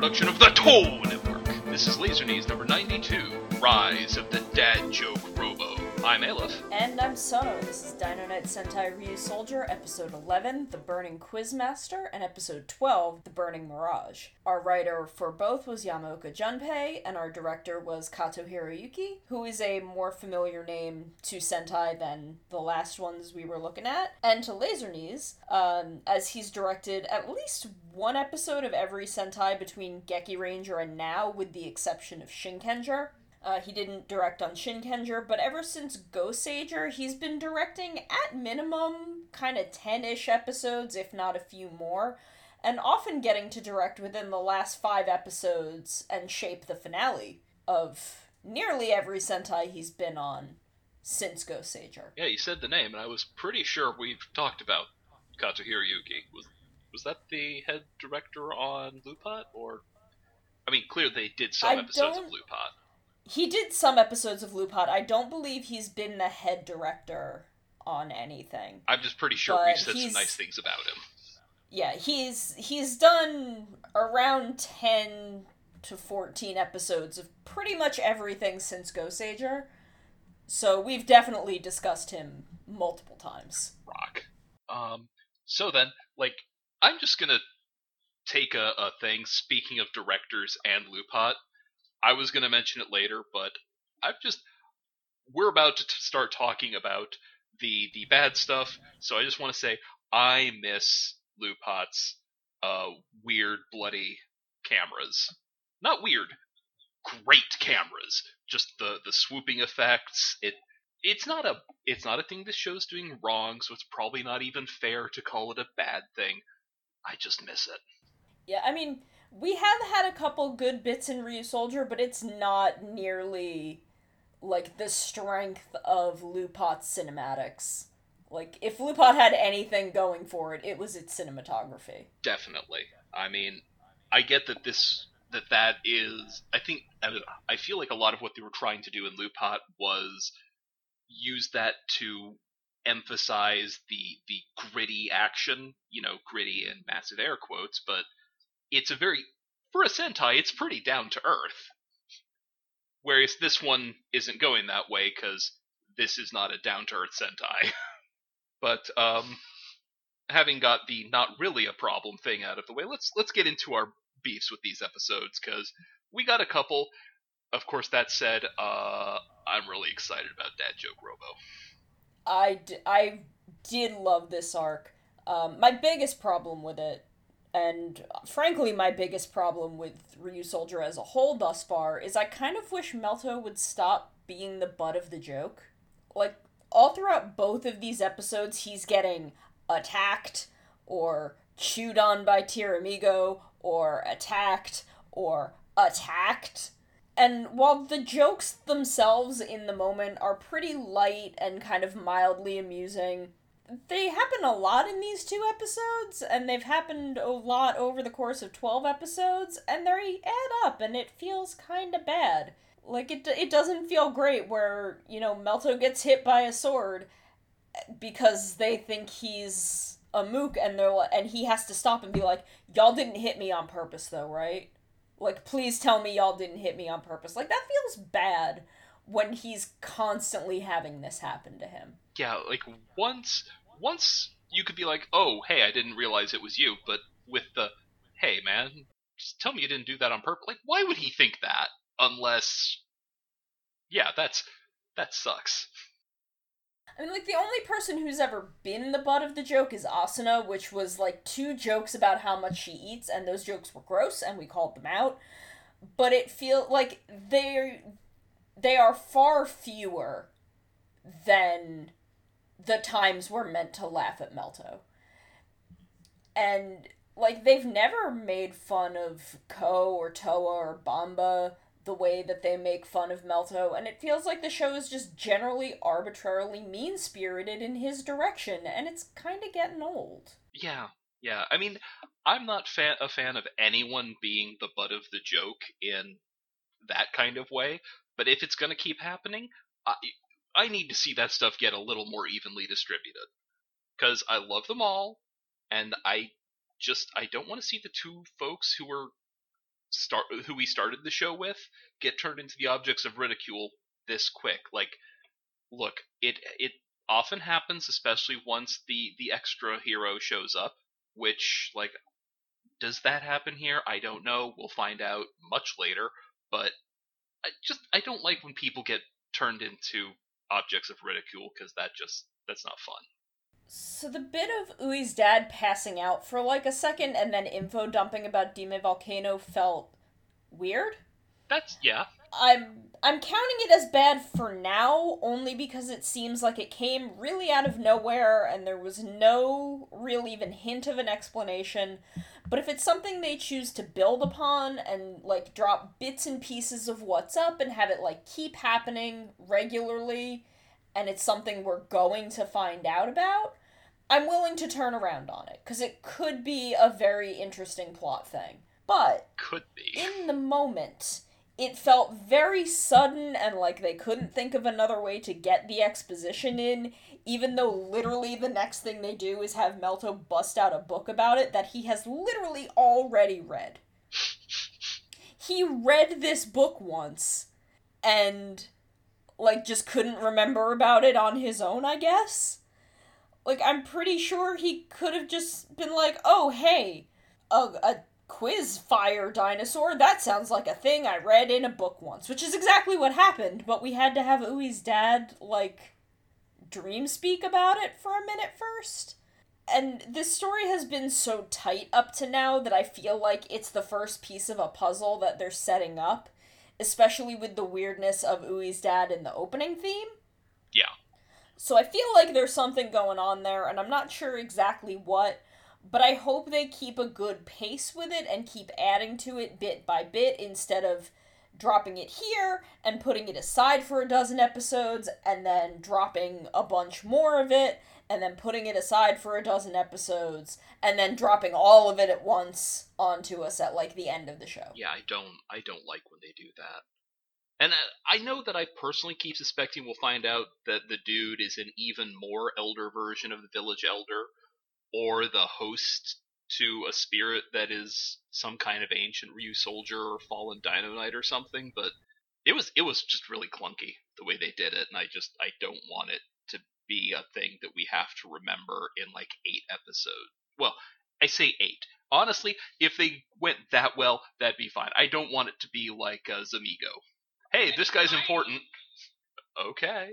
production of the Toe Network. This is Laserknees number 92, Rise of the Dad Joke. I'm Aleph. And I'm Sono. This is Dino Knight Sentai Ryusoulger, episode 11, The Burning Quizmaster, and episode 12, The Burning Mirage. Our writer for both was Yamaoka Junpei, and our director was Kato Hiroyuki, who is a more familiar name to Sentai than the last ones we were looking at, and to Laserknees, um, as he's directed at least one episode of every Sentai between Geki Ranger and now, with the exception of Shinkenger. Uh, he didn't direct on Shinkenger, but ever since Goseiger, he's been directing at minimum kind of 10 ish episodes, if not a few more, and often getting to direct within the last five episodes and shape the finale of nearly every Sentai he's been on since Goseiger. Yeah, you said the name, and I was pretty sure we've talked about Kato Hiroyuki. Was, was that the head director on LuPat? Or. I mean, clearly they did some I episodes of LuPat. He did some episodes of LuPat. I don't believe he's been the head director on anything. I'm just pretty sure we've said some nice things about him. yeah he's he's done around 10 to 14 episodes of pretty much everything since Goseiger. So we've definitely discussed him multiple times. rock. Um, so then, like, I'm just gonna take a, a thing. Speaking of directors and LuPat, I was gonna mention it later, but I've just we're about to t- start talking about the the bad stuff. So I just want to say I miss LuPat's uh weird bloody cameras. Not weird, great cameras. Just the the swooping effects. It it's not a it's not a thing this show's doing wrong, so it's probably not even fair to call it a bad thing. I just miss it. Yeah, I mean, we have had a couple good bits in Ryusoulger, but it's not nearly like the strength of LuPat's cinematics. Like, if LuPat had anything going for it, it was its cinematography. Definitely. I mean, I get that this that that is. I think I, feel like a lot of what they were trying to do in LuPat was use that to emphasize the the gritty action. You know, gritty and massive air quotes, but it's a very for a Sentai, it's pretty down to earth. Whereas this one isn't going that way because this is not a down to earth Sentai. but um, having got the not really a problem thing out of the way, let's let's get into our beefs with these episodes because we got a couple. Of course, that said, uh, I'm really excited about Dad Joke Robo. I, d- I did love this arc. Um, my biggest problem with it, and frankly, my biggest problem with Ryusoulger as a whole thus far, is I kind of wish Melto would stop being the butt of the joke. Like, all throughout both of these episodes, he's getting attacked, or chewed on by Tyramigo, or attacked, or attacked. And while the jokes themselves in the moment are pretty light and kind of mildly amusing, they happen a lot in these two episodes, and they've happened a lot over the course of 12 episodes, and they add up, and it feels kind of bad. Like, it, it doesn't feel great where, you know, Melto gets hit by a sword because they think he's a mook, and they're and he has to stop and be like, y'all didn't hit me on purpose, though, right? Like, please tell me y'all didn't hit me on purpose. Like, that feels bad when he's constantly having this happen to him. Yeah, like once once you could be like, oh, hey, I didn't realize it was you, but with the, hey, man, just tell me you didn't do that on purpose. Like, why would he think that? Unless, yeah, that's that sucks. I mean, like, the only person who's ever been the butt of the joke is Asuna, which was like two jokes about how much she eats, and those jokes were gross, and we called them out. But it feel like they they are far fewer than the times we're meant to laugh at Melto. And like they've never made fun of Ko or Toa or Bamba the way that they make fun of Melto, and it feels like the show is just generally arbitrarily mean spirited in his direction, and it's kind of getting old. Yeah, yeah. I mean, I'm not fa- a fan of anyone being the butt of the joke in that kind of way, but if it's going to keep happening, I, I need to see that stuff get a little more evenly distributed. Because I love them all, and I just I don't want to see the two folks who were start who we started the show with get turned into the objects of ridicule this quick. Like, look, it it often happens, especially once the the extra hero shows up. Which, like, does that happen here? I don't know. We'll find out much later. But I just I don't like when people get turned into objects of ridicule because that just that's not fun. So the bit of Ui's dad passing out for like a second and then info dumping about Dime Volcano felt weird. That's yeah. I'm I'm counting it as bad for now only because it seems like it came really out of nowhere and there was no real even hint of an explanation. But if it's something they choose to build upon and like drop bits and pieces of what's up and have it like keep happening regularly and it's something we're going to find out about, I'm willing to turn around on it because it could be a very interesting plot thing. But could be in the moment, it felt very sudden and like they couldn't think of another way to get the exposition in, even though literally the next thing they do is have Melto bust out a book about it that he has literally already read. he read this book once and like just couldn't remember about it on his own, I guess. Like I'm pretty sure he could have just been like, "Oh, hey, a, a quiz fire dinosaur. That sounds like a thing I read in a book once," which is exactly what happened, but we had to have Ui's dad like dream speak about it for a minute first. And this story has been so tight up to now that I feel like it's the first piece of a puzzle that they're setting up especially with the weirdness of Ui's dad in the opening theme. Yeah. So I feel like there's something going on there, and I'm not sure exactly what, but I hope they keep a good pace with it and keep adding to it bit by bit instead of dropping it here and putting it aside for a dozen episodes and then dropping a bunch more of it and then putting it aside for a dozen episodes and then dropping all of it at once onto us at like the end of the show. Yeah, I don't I don't like when they do that. And uh, I know that I personally keep suspecting we'll find out that the dude is an even more elder version of the village elder or the host to a spirit that is some kind of ancient Ryusoulger or fallen Dino Knight or something, but it was it was just really clunky the way they did it and I just I don't want it to be a thing that we have to remember in like eight episodes. Well, I say eight. Honestly, if they went that well, that'd be fine. I don't want it to be like uh, Zamigo. Hey, this guy's important. Okay.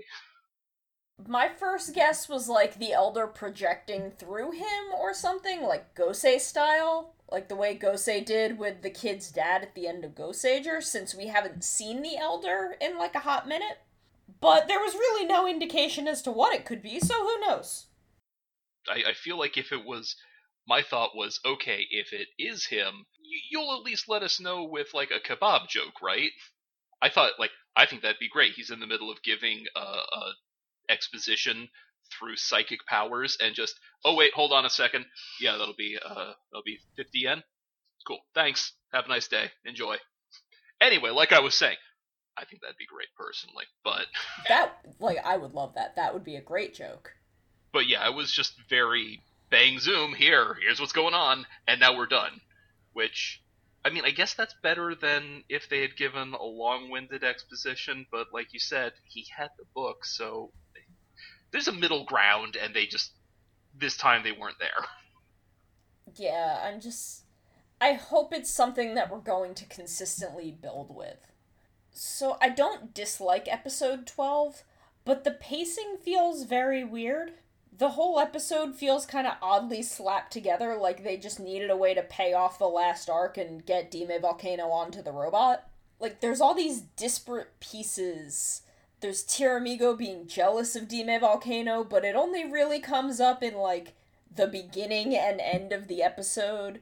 My first guess was like the Elder projecting through him or something, like Gosei style. Like the way Gosei did with the kid's dad at the end of Goseiger, since we haven't seen the Elder in like a hot minute. But there was really no indication as to what it could be, so who knows? I, I feel like if it was. My thought was, okay, if it is him, you'll at least let us know with, like, a kebab joke, right? I thought, like, I think that'd be great. He's in the middle of giving uh, a, a exposition through psychic powers and just oh wait hold on a second yeah that'll be uh that'll be 50 yen cool thanks have a nice day enjoy anyway like i was saying I think that'd be great personally. But that like I would love that. That would be a great joke. But yeah, it was just very bang zoom here. Here's what's going on, and now we're done. Which I mean, I guess that's better than if they had given a long-winded exposition. But like you said, he had the book, so there's a middle ground, and they just this time they weren't there. Yeah, I'm just. I hope it's something that we're going to consistently build with. So I don't dislike episode 12, but the pacing feels very weird. The whole episode feels kind of oddly slapped together, like they just needed a way to pay off the last arc and get Dime Volcano onto the robot. Like, there's all these disparate pieces. There's Tyramigo being jealous of Dime Volcano, but it only really comes up in, like, the beginning and end of the episode.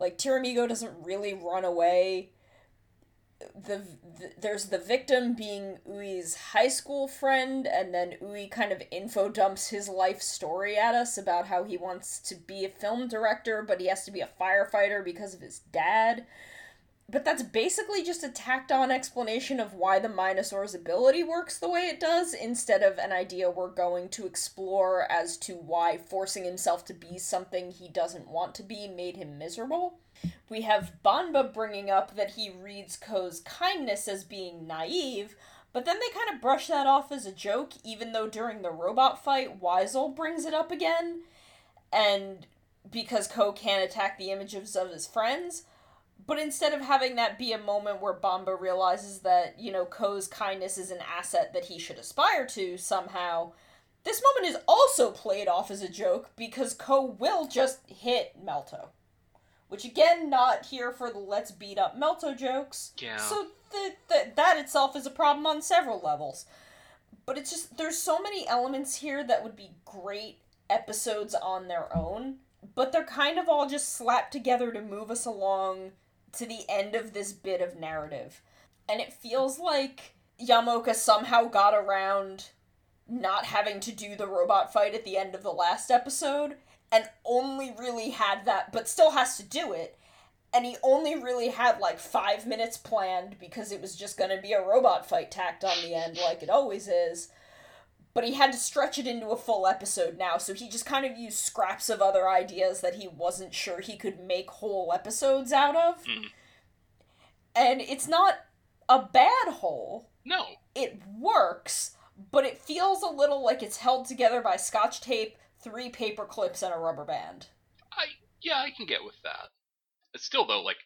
Like, Tyramigo doesn't really run away the, the, there's the victim being Ui's high school friend, and then Ui kind of info dumps his life story at us about how he wants to be a film director, but he has to be a firefighter because of his dad. But that's basically just a tacked on explanation of why the Minosaur's ability works the way it does, instead of an idea we're going to explore as to why forcing himself to be something he doesn't want to be made him miserable. We have Bamba bringing up that he reads Ko's kindness as being naive, but then they kind of brush that off as a joke, even though during the robot fight, Wiseru brings it up again. And because Ko can't attack the images of his friends, but instead of having that be a moment where Bamba realizes that, you know, Ko's kindness is an asset that he should aspire to somehow, this moment is also played off as a joke because Ko will just hit Melto. Which again, not here for the let's beat up Melto jokes. Yeah. So the, the, that itself is a problem on several levels. But it's just there's so many elements here that would be great episodes on their own, but they're kind of all just slapped together to move us along to the end of this bit of narrative. And it feels like Yamaoka somehow got around not having to do the robot fight at the end of the last episode and only really had that but still has to do it and he only really had like five minutes planned because it was just going to be a robot fight tacked on the end like it always is but he had to stretch it into a full episode now so he just kind of used scraps of other ideas that he wasn't sure he could make whole episodes out of Mm. and it's not a bad whole No. it works, but it feels a little like it's held together by scotch tape, three paper clips, and a rubber band. I yeah, I can get with that. It's still though, like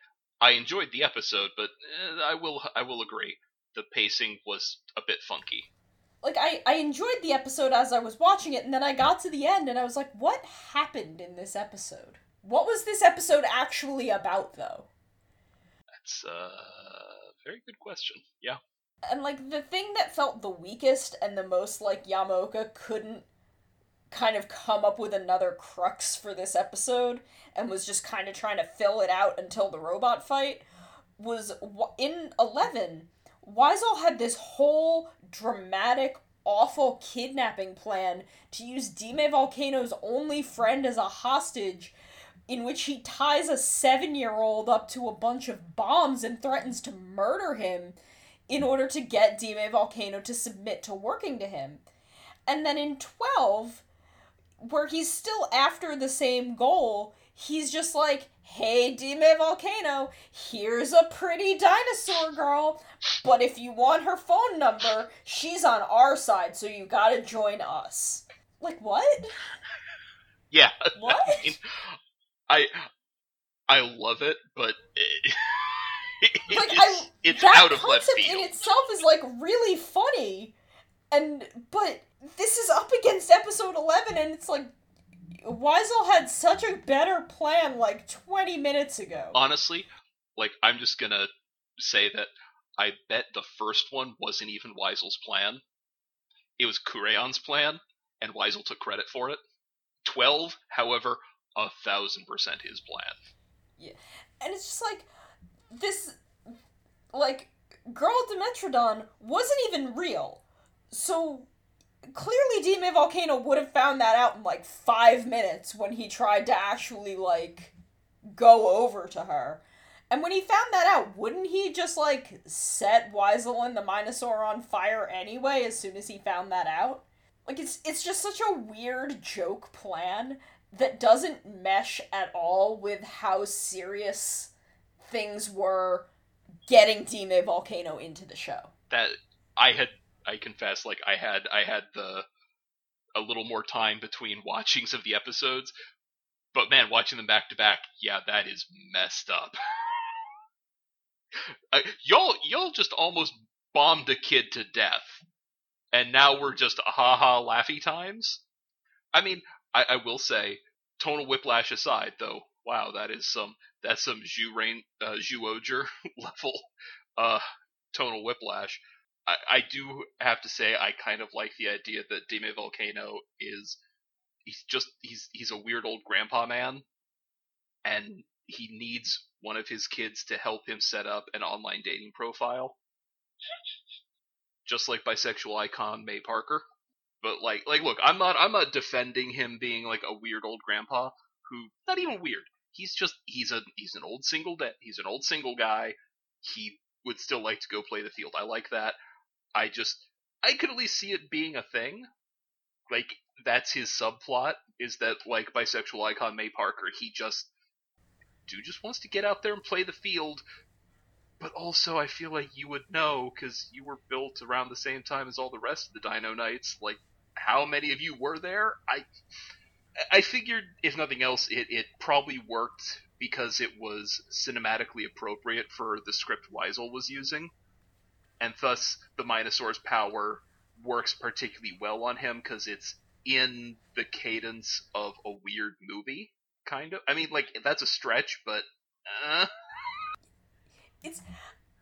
I enjoyed the episode, but eh, I will I will agree the pacing was a bit funky. Like I, I enjoyed the episode as I was watching it, and then I got to the end and I was like, what happened in this episode? What was this episode actually about though? That's a very good question. Yeah. And like the thing that felt the weakest and the most like Yamaoka couldn't kind of come up with another crux for this episode and was just kind of trying to fill it out until the robot fight was in 11 Wiseru had this whole dramatic awful kidnapping plan to use Dime Volcano's only friend as a hostage in which he ties a 7-year-old up to a bunch of bombs and threatens to murder him in order to get Dime Volcano to submit to working to him. And then in 12, where he's still after the same goal, he's just like, hey, Dime Volcano, here's a pretty dinosaur girl, but if you want her phone number, she's on our side, so you gotta join us. Like, what? Yeah. What? I mean, I I love it, but it, Like, it's, I- it's that out of left concept in itself is like really funny and but this is up against episode 11 and it's like Wiseru had such a better plan like 20 minutes ago. Honestly, like I'm just gonna say that I bet the first one wasn't even Wiseru's plan. It was Kureon's plan, and Wiseru took credit for it. Twelve, however, a thousand percent his plan. Yeah, and it's just like this like girl Dimetrodon wasn't even real. So clearly Dime Volcano would have found that out in like 5 minutes when he tried to actually like go over to her. And when he found that out, wouldn't he just like set Wiseru the Minosaur on fire anyway as soon as he found that out? Like it's it's just such a weird joke plan that doesn't mesh at all with how serious things were getting Dime Volcano into the show. That I had, I confess, like I had, I had the a little more time between watchings of the episodes, but man, watching them back to back, yeah, that is messed up. uh, y'all, y'all just almost bombed a kid to death, and now we're just ha ha laughy times. I mean, I, I will say, tonal whiplash aside, though, wow, that is some that's some Zhu Rain, uh, Zyuohger level uh, tonal whiplash. I, I do have to say, I kind of like the idea that Dime Volcano is he's just he's he's a weird old grandpa man, and he needs one of his kids to help him set up an online dating profile. Just like bisexual icon May Parker. But like like look, I'm not I'm not defending him being like a weird old grandpa who not even weird. He's just he's a he's an old single da- he's an old single guy. He would still like to go play the field. I like that. I just I could at least see it being a thing. Like that's his subplot is that like bisexual icon May Parker, he just dude just wants to get out there and play the field. But also, I feel like you would know because you were built around the same time as all the rest of the Dino Knights. Like, how many of you were there? I, I figured if nothing else, it it probably worked because it was cinematically appropriate for the script Wiseru was using, and thus the Minosaur's power works particularly well on him because it's in the cadence of a weird movie, kind of. I mean, like that's a stretch, but uh. it's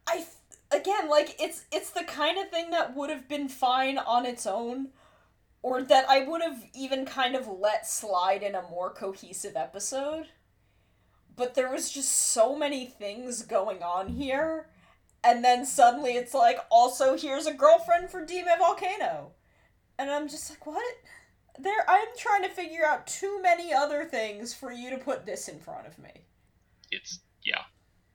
I again like it's it's the kind of thing that would have been fine on its own or that I would have even kind of let slide in a more cohesive episode. But there was just so many things going on here. And then suddenly it's like, also here's a girlfriend for Dime Volcano. And I'm just like, what? There I'm trying to figure out too many other things for you to put this in front of me. It's yeah,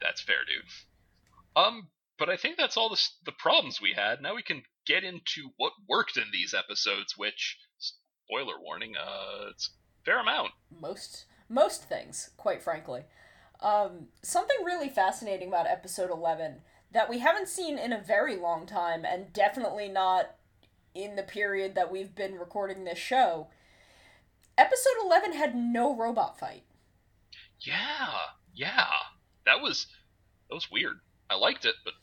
that's fair, dude. Um, but I think that's all the the problems we had. Now we can get into what worked in these episodes, which spoiler warning, uh, it's fair amount. Most most things, quite frankly. Um, something really fascinating about episode eleven that we haven't seen in a very long time, and definitely not in the period that we've been recording this show. Episode eleven had no robot fight. Yeah, yeah, that was that was weird. I liked it, but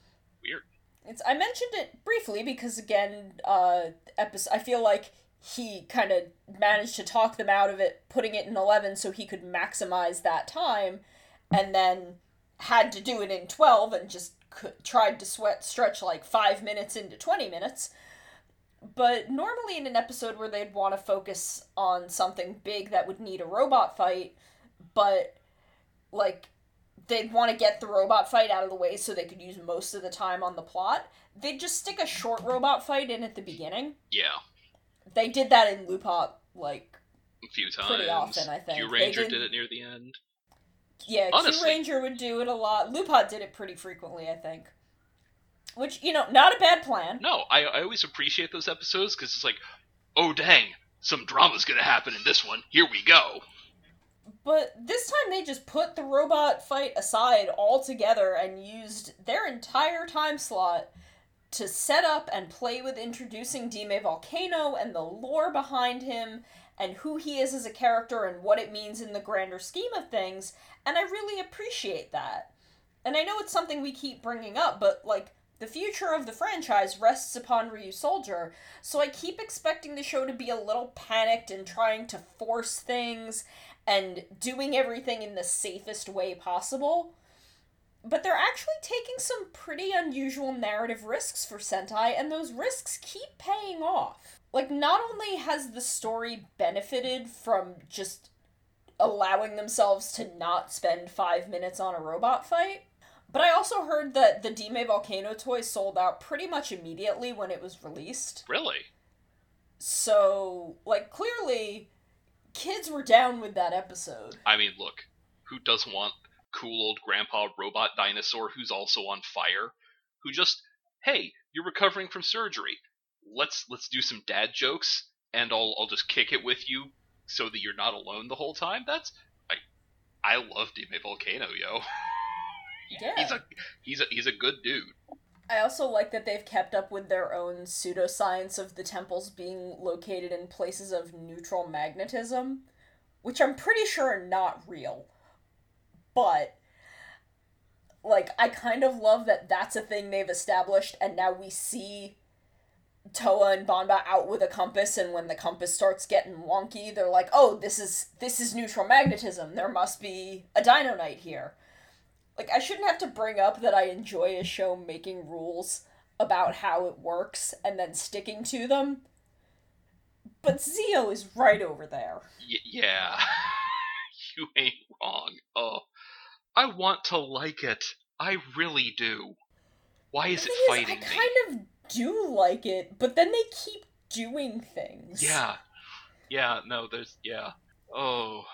weird. It's I mentioned it briefly because again, uh, episode I feel like he kind of managed to talk them out of it, putting it in eleven so he could maximize that time, and then had to do it in twelve and just could, tried to sweat stretch like five minutes into twenty minutes. But normally in an episode where they'd want to focus on something big that would need a robot fight, but like they'd want to get the robot fight out of the way so they could use most of the time on the plot, they'd just stick a short robot fight in at the beginning. Yeah. They did that in LuPat like a few times. Pretty often, I think. Kyuranger did... did... it near the end. Yeah, Honestly. Q Ranger would do it a lot. LuPat did it pretty frequently, I think. Which, you know, not a bad plan. No, I, I always appreciate those episodes because it's like, oh dang, some drama's gonna happen in this one. Here we go. But this time they just put the robot fight aside altogether and used their entire time slot to set up and play with introducing Dime Volcano and the lore behind him and who he is as a character and what it means in the grander scheme of things, and I really appreciate that. And I know it's something we keep bringing up, but like the future of the franchise rests upon Ryusoulger, so I keep expecting the show to be a little panicked and trying to force things and doing everything in the safest way possible. But they're actually taking some pretty unusual narrative risks for Sentai, and those risks keep paying off. Like, not only has the story benefited from just allowing themselves to not spend five minutes on a robot fight, but I also heard that the Dime Volcano toy sold out pretty much immediately when it was released. Really? So, like, clearly, kids were down with that episode. I mean, look, who doesn't want cool old grandpa robot dinosaur who's also on fire? Who just, hey, you're recovering from surgery. Let's let's do some dad jokes, and I'll I'll just kick it with you so that you're not alone the whole time. That's I I love Dime Volcano, yo. Yeah. he's a he's a he's a good dude. I also like that they've kept up with their own pseudoscience of the temples being located in places of neutral magnetism, which I'm pretty sure are not real. But like I kind of love that that's a thing they've established and now we see Toa and Bamba out with a compass and when the compass starts getting wonky, they're like, "Oh, this is this is neutral magnetism. There must be a Dino Knight here." like I shouldn't have to bring up that I enjoy a show making rules about how it works and then sticking to them. But Zi-O is right over there. Y- yeah. you ain't wrong. Oh, I want to like it. I really do. Why is it fighting is, I me? kind of do like it, but then they keep doing things. Yeah. Yeah, no, there's yeah. Oh,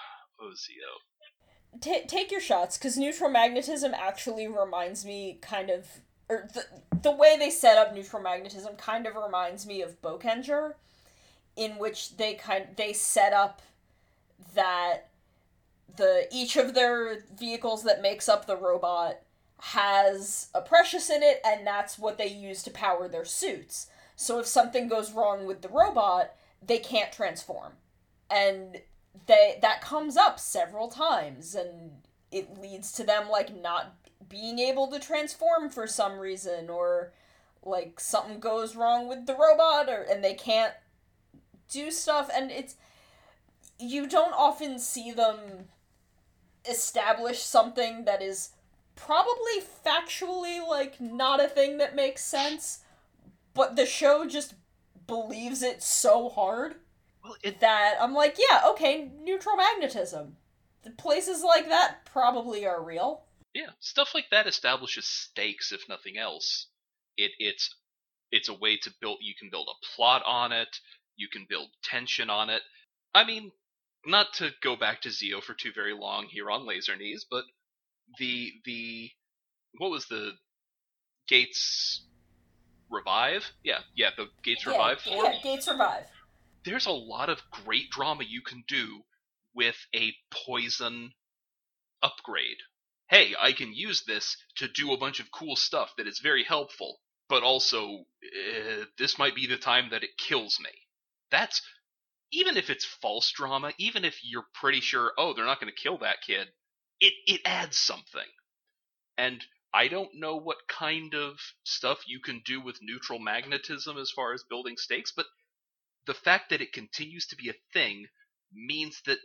Zi-O. T- take your shots because neutral magnetism actually reminds me kind of or the the way they set up neutral magnetism kind of reminds me of Boukenger in which they kind they set up that the each of their vehicles that makes up the robot has a precious in it and that's what they use to power their suits. So if something goes wrong with the robot, they can't transform. And they that comes up several times and it leads to them like not being able to transform for some reason or like something goes wrong with the robot or and they can't do stuff and it's you don't often see them establish something that is probably factually like not a thing that makes sense but the show just believes it so hard well, it, that I'm like, yeah, okay, neutral magnetism. The places like that probably are real. Yeah, stuff like that establishes stakes, if nothing else. It it's it's a way to build. You can build a plot on it. You can build tension on it. I mean, not to go back to Zi-O for too very long here on Laser Knees, but the the what was the Geiz revive? Yeah, yeah, the Geiz Yeah, revive form. yeah, Geiz revive. There's a lot of great drama you can do with a poison upgrade. Hey, I can use this to do a bunch of cool stuff that is very helpful, but also uh, this might be the time that it kills me. That's even if it's false drama, even if you're pretty sure, oh, they're not going to kill that kid, it it adds something. And I don't know what kind of stuff you can do with neutral magnetism as far as building stakes, but the fact that it continues to be a thing means that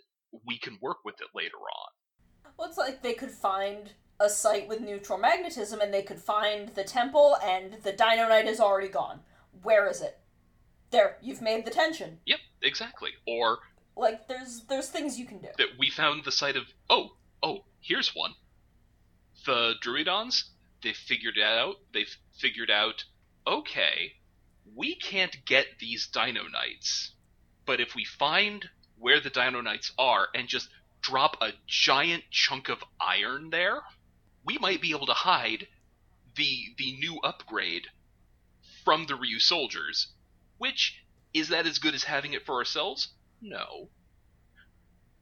we can work with it later on. Well, it's like they could find a site with neutral magnetism and they could find the temple and the Dino Knight is already gone. Where is it? There, you've made the tension. Yep, exactly. Or Like there's there's things you can do. that we found the site of oh, oh, here's one. The Druidons, they figured it out. They've figured out, okay, we can't get these Dino Knights, but if we find where the Dino Knights are and just drop a giant chunk of iron there, we might be able to hide the the new upgrade from the Ryusoulgers. Which is that as good as having it for ourselves? No.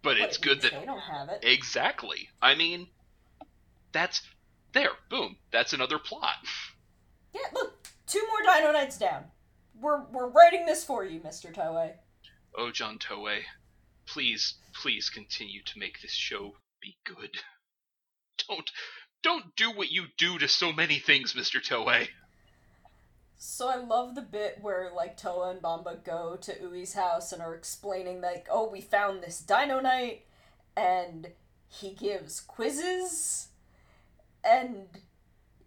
But it's But good that they don't have it. Exactly. I mean, that's there. Boom. That's another plot. Yeah, look, two more Dino Knights down. We're we're writing this for you, Mr. Toei. Oh, John Toei, please, please continue to make this show be good. Don't, don't do what you do to so many things, Mr. Toei. So I love the bit where like Toa and Bamba go to Ui's house and are explaining like, oh, we found this Dino Knight, and he gives quizzes, and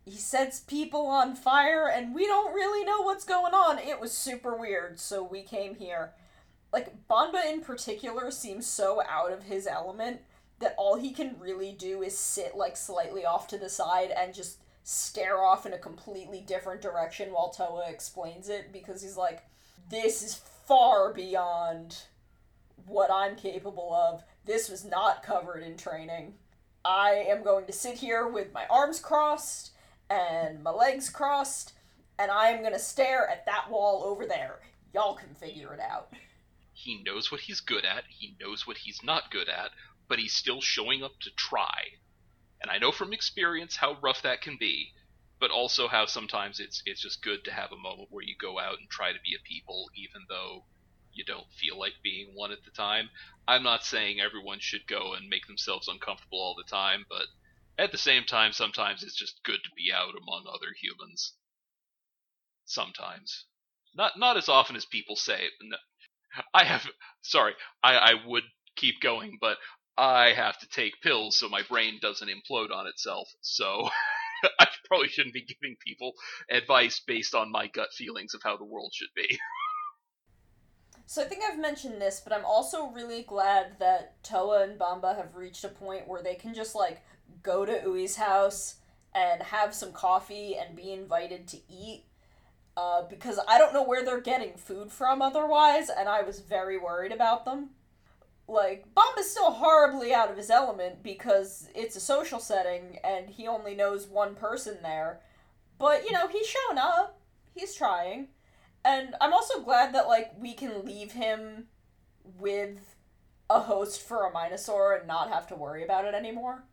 he sets people on fire, and we don't really know what's going on. It was super weird, so we came here. Like Bamba in particular seems so out of his element that all he can really do is sit like slightly off to the side and just stare off in a completely different direction while Toa explains it because he's like, this is far beyond what I'm capable of. This was not covered in training. I am going to sit here with my arms crossed and my legs crossed, and I am going to stare at that wall over there. Y'all can figure it out. He knows what he's good at, he knows what he's not good at, but he's still showing up to try. And I know from experience how rough that can be, but also how sometimes it's it's just good to have a moment where you go out and try to be a people even though you don't feel like being one at the time. I'm not saying everyone should go and make themselves uncomfortable all the time, but at the same time sometimes it's just good to be out among other humans. Sometimes. Not not as often as people say. No, I have sorry, I, I would keep going, but I have to take pills so my brain doesn't implode on itself. So I probably shouldn't be giving people advice based on my gut feelings of how the world should be. So I think I've mentioned this, but I'm also really glad that Toa and Bamba have reached a point where they can just like go to Ui's house and have some coffee and be invited to eat. Uh, because I don't know where they're getting food from otherwise, and I was very worried about them. Like, Bamba's still horribly out of his element because it's a social setting and he only knows one person there. But, you know, he's shown up. He's trying. And I'm also glad that like we can leave him with a host for a Minosaur and not have to worry about it anymore.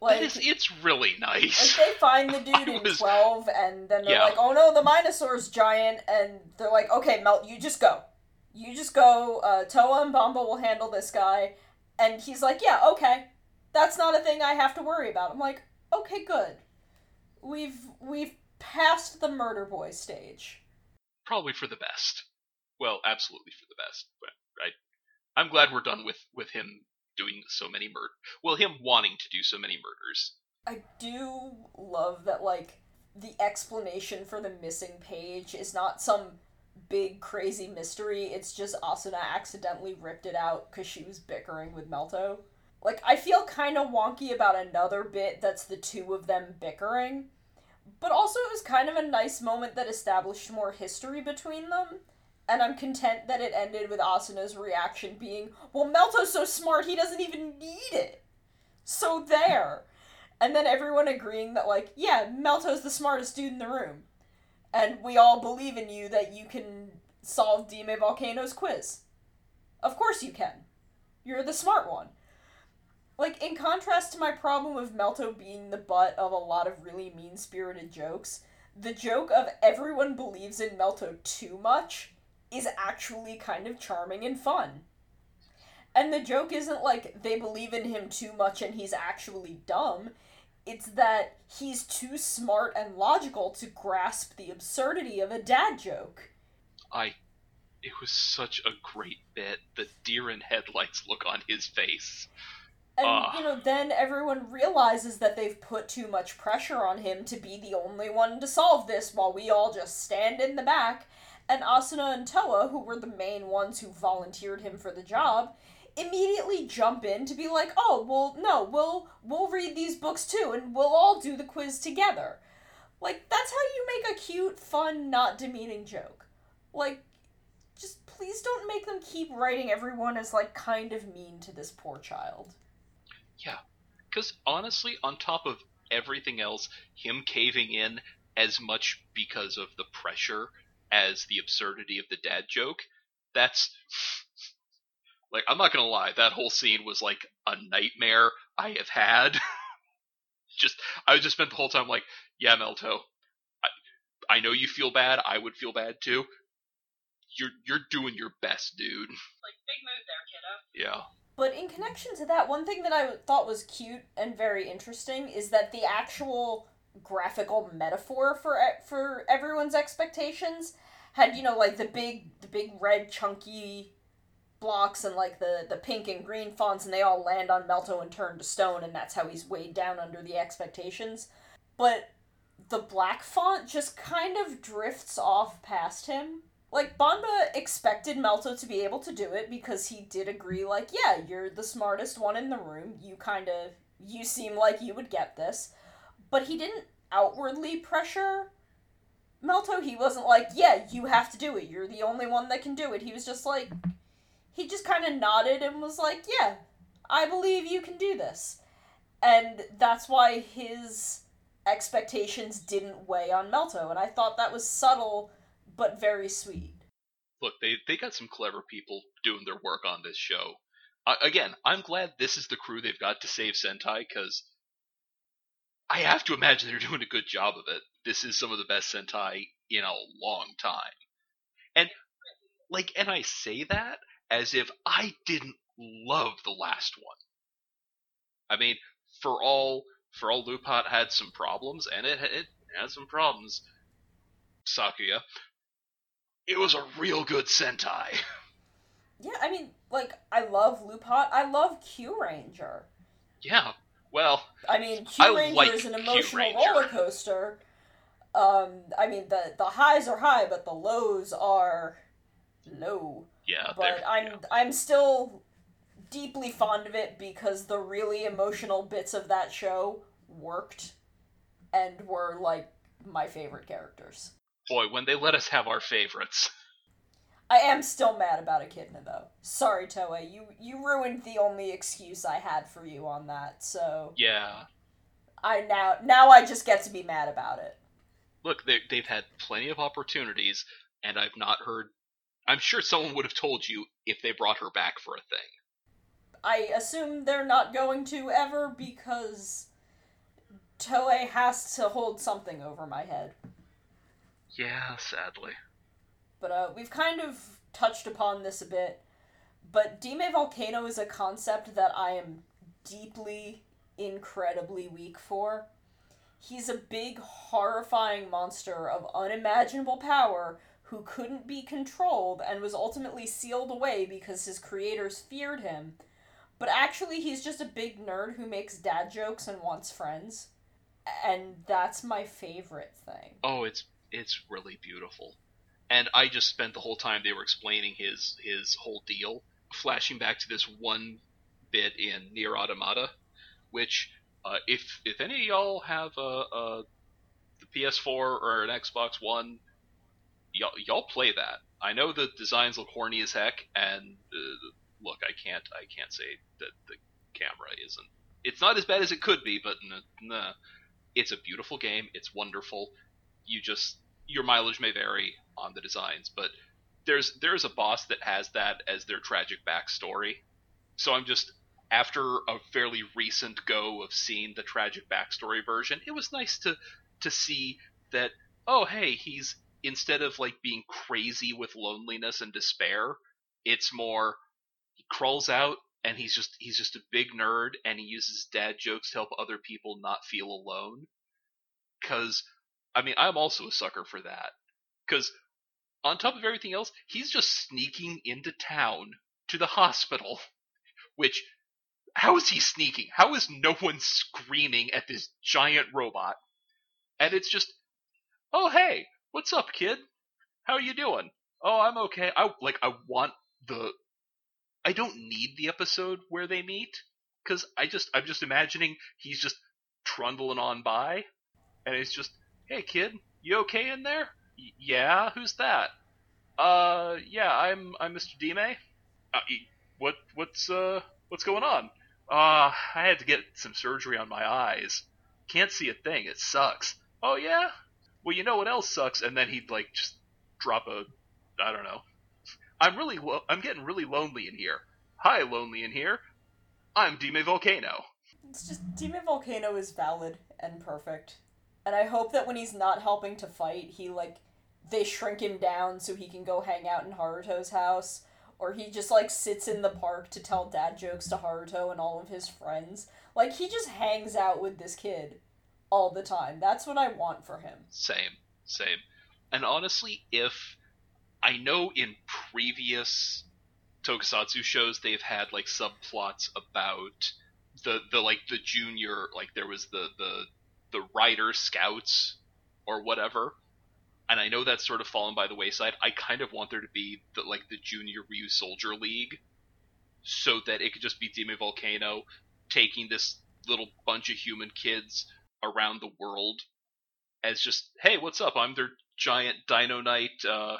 Like, is, it's really nice. Like they find the dude in twelve, and then they're yeah. like, "Oh no, the Minosaur's giant," and they're like, "Okay, Melt, you just go, you just go. Uh, Toa and Bamba will handle this guy," and he's like, "Yeah, okay, that's not a thing I have to worry about." I'm like, "Okay, good. We've we've passed the murder boy stage." Probably for the best. Well, absolutely for the best. But I, I'm glad we're done with with him doing so many murder. Well, him wanting to do so many murders. I do love that, like, the explanation for the missing page is not some big crazy mystery. It's just Asuna accidentally ripped it out because she was bickering with Melto. Like, I feel kind of wonky about another bit that's the two of them bickering. But also, it was kind of a nice moment that established more history between them and I'm content that it ended with Asuna's reaction being, well, Melto's so smart he doesn't even need it. So there. And then everyone agreeing that, like, yeah, Melto's the smartest dude in the room. And we all believe in you that you can solve Dime Volcano's quiz. Of course you can. You're the smart one. Like, in contrast to my problem with Melto being the butt of a lot of really mean spirited jokes, the joke of everyone believes in Melto too much is actually kind of charming and fun. And the joke isn't like they believe in him too much and he's actually dumb. It's that he's too smart and logical to grasp the absurdity of a dad joke. I. It was such a great bit. The deer in headlights look on his face. And, uh. you know, then everyone realizes that they've put too much pressure on him to be the only one to solve this while we all just stand in the back and Asuna and Toa, who were the main ones who volunteered him for the job, immediately jump in to be like, "Oh, well, no, we'll we'll read these books too, and we'll all do the quiz together." Like that's how you make a cute, fun, not demeaning joke. Like, just please don't make them keep writing everyone as like kind of mean to this poor child. Yeah, because honestly, on top of everything else, him caving in as much because of the pressure as the absurdity of the dad joke. That's like I'm not gonna lie, that whole scene was like a nightmare I have had. just I just spent the whole time like, yeah, Melto, I I know you feel bad. I would feel bad too. You're you're doing your best, dude. Like big move there, kiddo. Yeah. But in connection to that, one thing that I thought was cute and very interesting is that the actual graphical metaphor for for everyone's expectations had you know like the big the big red chunky blocks and like the the pink and green fonts and they all land on Melto and turn to stone and that's how he's weighed down under the expectations. But the black font just kind of drifts off past him. Like Bamba expected Melto to be able to do it because he did agree like, yeah, you're the smartest one in the room. You kind of you seem like you would get this. But he didn't outwardly pressure Melto, he wasn't like, yeah, you have to do it. You're the only one that can do it. He was just like, he just kind of nodded and was like, yeah, I believe you can do this. And that's why his expectations didn't weigh on Melto. And I thought that was subtle, but very sweet. Look, they, they got some clever people doing their work on this show. Uh, again, I'm glad this is the crew they've got to save Sentai, because I have to imagine they're doing a good job of it. This is some of the best Sentai in a long time. And like and I say that as if I didn't love the last one. I mean, for all for all LuPat had some problems, and it it had some problems. Sakuya, it was a real good Sentai. Yeah, I mean, like I love LuPat. I love Kyuranger. Yeah, well, I mean, Kyuranger like is an emotional roller coaster. Um, I mean, the the highs are high, but the lows are low. Yeah, but I'm yeah. I'm still deeply fond of it because the really emotional bits of that show worked and were like my favorite characters. Boy, when they let us have our favorites. I am still mad about Echidna though. Sorry, Toei. You you ruined the only excuse I had for you on that. So yeah, I now now I just get to be mad about it. Look, they they've had plenty of opportunities, and I've not heard. I'm sure someone would have told you if they brought her back for a thing. I assume they're not going to ever because Toei has to hold something over my head. Yeah, sadly. But uh, we've kind of touched upon this a bit. But Dime Volcano is a concept that I am deeply, incredibly weak for. He's a big, horrifying monster of unimaginable power who couldn't be controlled and was ultimately sealed away because his creators feared him. But actually, he's just a big nerd who makes dad jokes and wants friends. And that's my favorite thing. Oh, it's it's really beautiful. And I just spent the whole time they were explaining his his whole deal, flashing back to this one bit in Nier Automata, which uh, if if any of y'all have a, a the PS4 or an Xbox One, y'all y'all play that. I know the designs look horny as heck, and uh, look, I can't I can't say that the camera isn't. It's not as bad as it could be, but nah, nah. it's a beautiful game. It's wonderful. You just your mileage may vary on the designs, but there's there's a boss that has that as their tragic backstory. So I'm just after a fairly recent go of seeing the tragic backstory version, it was nice to to see that oh hey, he's instead of like being crazy with loneliness and despair, it's more he crawls out and he's just he's just a big nerd and he uses dad jokes to help other people not feel alone. Cuz I mean, I'm also a sucker for that. Cuz on top of everything else, he's just sneaking into town to the hospital, which how is he sneaking? How is no one screaming at this giant robot? And it's just, oh hey, what's up, kid? How you doing? Oh, I'm okay. I like I want the I don't need the episode where they meet cuz I just I'm just imagining he's just trundling on by and it's just, "Hey kid, you okay in there?" Y- yeah, who's that? Uh, yeah, I'm I'm Mr. Dime. Uh, what what's uh what's going on? Uh, I had to get some surgery on my eyes. Can't see a thing. It sucks. Oh yeah? Well, you know what else sucks? And then he'd like just drop a, I don't know. I'm really, lo- I'm getting really lonely in here. Hi, lonely in here. I'm Dime Volcano. It's just Dime Volcano is valid and perfect. And I hope that when he's not helping to fight, he like they shrink him down so he can go hang out in Haruto's house or he just like sits in the park to tell dad jokes to Haruto and all of his friends. Like he just hangs out with this kid all the time. That's what I want for him. Same, same. And honestly, if I know in previous tokusatsu shows they've had like subplots about the the like the junior like there was the the the rider scouts or whatever and I know that's sort of fallen by the wayside. I kind of want there to be the, like the Junior Ryusoulger League, so that it could just be Dime Volcano taking this little bunch of human kids around the world as just, hey, what's up? I'm their giant Dino Knight uh,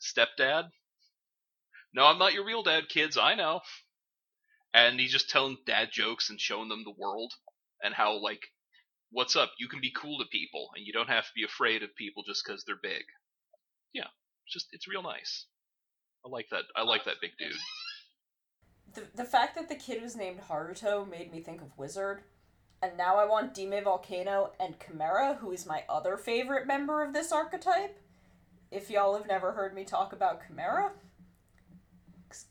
stepdad. No, I'm not your real dad, kids. I know. And he's just telling dad jokes and showing them the world and how like what's up? You can be cool to people, and you don't have to be afraid of people just because they're big. Yeah, it's just it's real nice. I like that. I like that big dude. The the fact that the kid was named Haruto made me think of Wizard, and now I want Dime Volcano and Chimera, who is my other favorite member of this archetype. If y'all have never heard me talk about Chimera,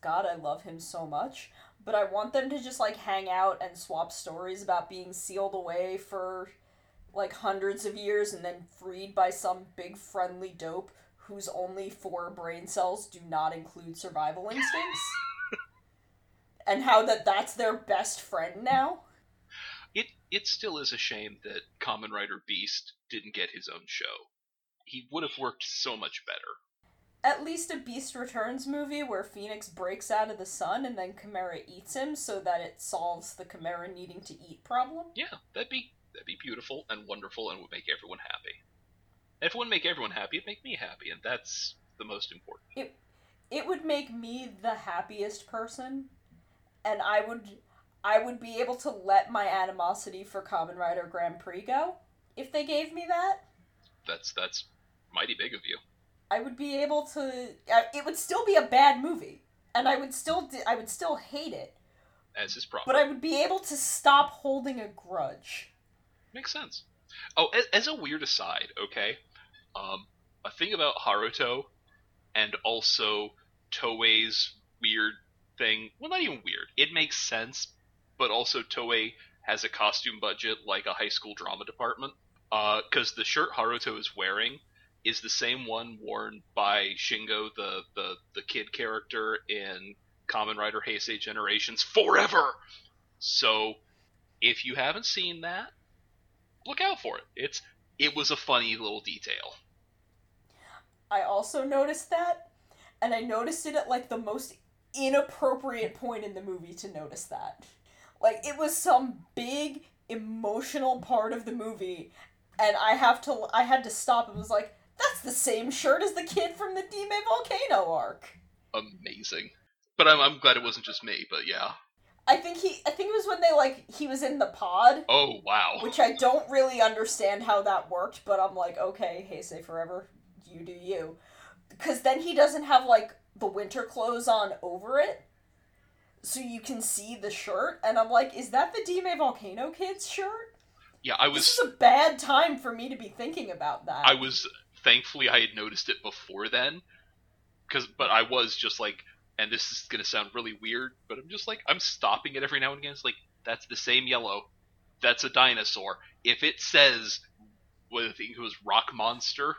God, I love him so much but I want them to just like hang out and swap stories about being sealed away for like hundreds of years and then freed by some big friendly dope whose only four brain cells do not include survival instincts. and how that that's their best friend now. It still is a shame that Kamen Rider Beast didn't get his own show. He would have worked so much better at least a Beast Returns movie where Phoenix breaks out of the sun and then Chimera eats him so that it solves the Chimera needing to eat problem. Yeah, that'd be that'd be beautiful and wonderful and would make everyone happy. if it wouldn't make everyone happy, it'd make me happy, and that's the most important. It it would make me the happiest person, and I would I would be able to let my animosity for Kamen Rider Grand Prix go if they gave me that. That's that's mighty big of you. I would be able to. Uh, it would still be a bad movie, and I would still I would still hate it. As his problem. But I would be able to stop holding a grudge. Makes sense. Oh, as, as a weird aside, okay, um, a thing about Haruto, and also Toei's weird thing. Well, not even weird. It makes sense, but also Toei has a costume budget like a high school drama department. Because uh, the shirt Haruto is wearing is the same one worn by Shingo, the the the kid character in Kamen Rider Heisei Generations forever. So, if you haven't seen that, look out for it. It's it was a funny little detail. I also noticed that, and I noticed it at like the most inappropriate point in the movie to notice that. Like it was some big emotional part of the movie, and I have to I had to stop and was like, that's the same shirt as the kid from the Dime Volcano arc. Amazing. But I'm I'm glad it wasn't just me, but yeah. I think he I think it was when they like he was in the pod. Oh wow. Which I don't really understand how that worked, but I'm like, okay, Heisei forever, you do you. Because then he doesn't have like the winter clothes on over it. So you can see the shirt, and I'm like, is that the Dime Volcano Kids shirt? Yeah, I was. This is a bad time for me to be thinking about that. I was thankfully I had noticed it before then, because but I was just like, and this is gonna sound really weird, but I'm just like I'm stopping it every now and again. It's like that's the same yellow, that's a dinosaur. If it says, what I think it was Rock Monster,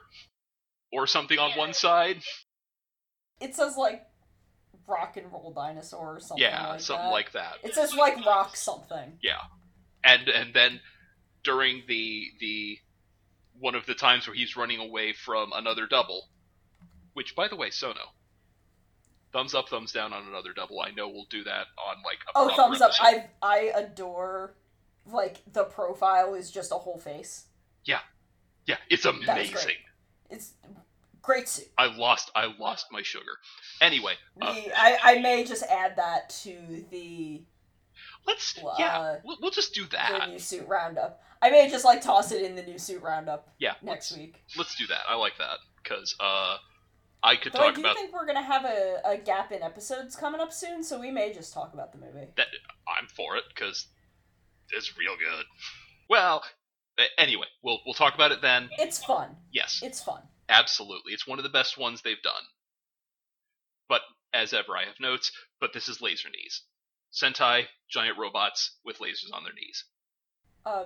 or something on one side, it says like rock and roll dinosaur or something. Yeah, like something that. like that. It says like rock something. Yeah, and and then during the the one of the times where he's running away from another double, which by the way, Sono, thumbs up, thumbs down on another double. I know we'll do that on like a oh thumbs up. I I adore like the profile is just a whole face. Yeah, yeah, it's amazing. It's great suit. I lost I lost my sugar. Anyway, uh, I I may just add that to the. Let's uh, yeah, we'll, we'll, just do that. The new suit roundup. I may just like toss it in the new suit roundup. Yeah, next week. Let's do that. I like that because uh, I could Though talk I do about. think we're gonna have a, a gap in episodes coming up soon, so we may just talk about the movie. That, I'm for it because it's real good. Well, anyway, we'll we'll talk about it then. It's fun. Yes, it's fun. Absolutely, it's one of the best ones they've done. But as ever, I have notes. But this is laser knees. Sentai giant robots with lasers on their knees. Uh,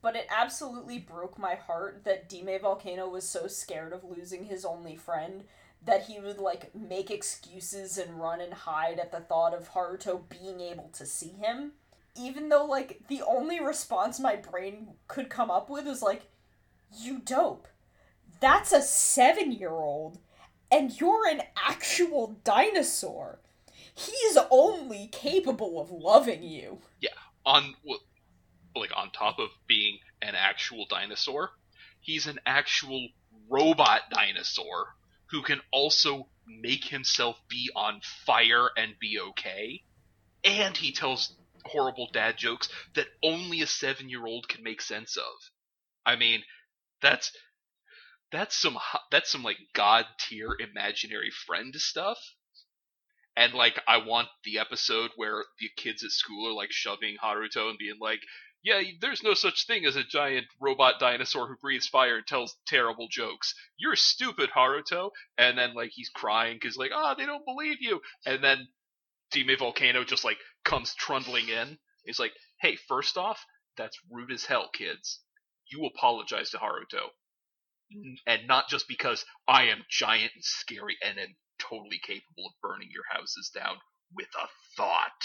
but it absolutely broke my heart that Dime Volcano was so scared of losing his only friend that he would like make excuses and run and hide at the thought of Haruto being able to see him. Even though like the only response my brain could come up with was like, "You dope." That's a 7-year-old and you're an actual dinosaur. He's only capable of loving you. Yeah, on like on top of being an actual dinosaur, he's an actual robot dinosaur who can also make himself be on fire and be okay. And he tells horrible dad jokes that only a seven year old can make sense of. I mean, that's that's some that's some like god tier imaginary friend stuff. And like I want the episode where the kids at school are like shoving Haruto and being like, yeah, there's no such thing as a giant robot dinosaur who breathes fire and tells terrible jokes. You're stupid, Haruto. And then like he's crying because like, ah, oh, they don't believe you. And then Dime Volcano just like comes trundling in. He's like, hey, first off, that's rude as hell, kids. You apologize to Haruto. And not just because I am giant and scary and am totally capable of burning your houses down with a thought.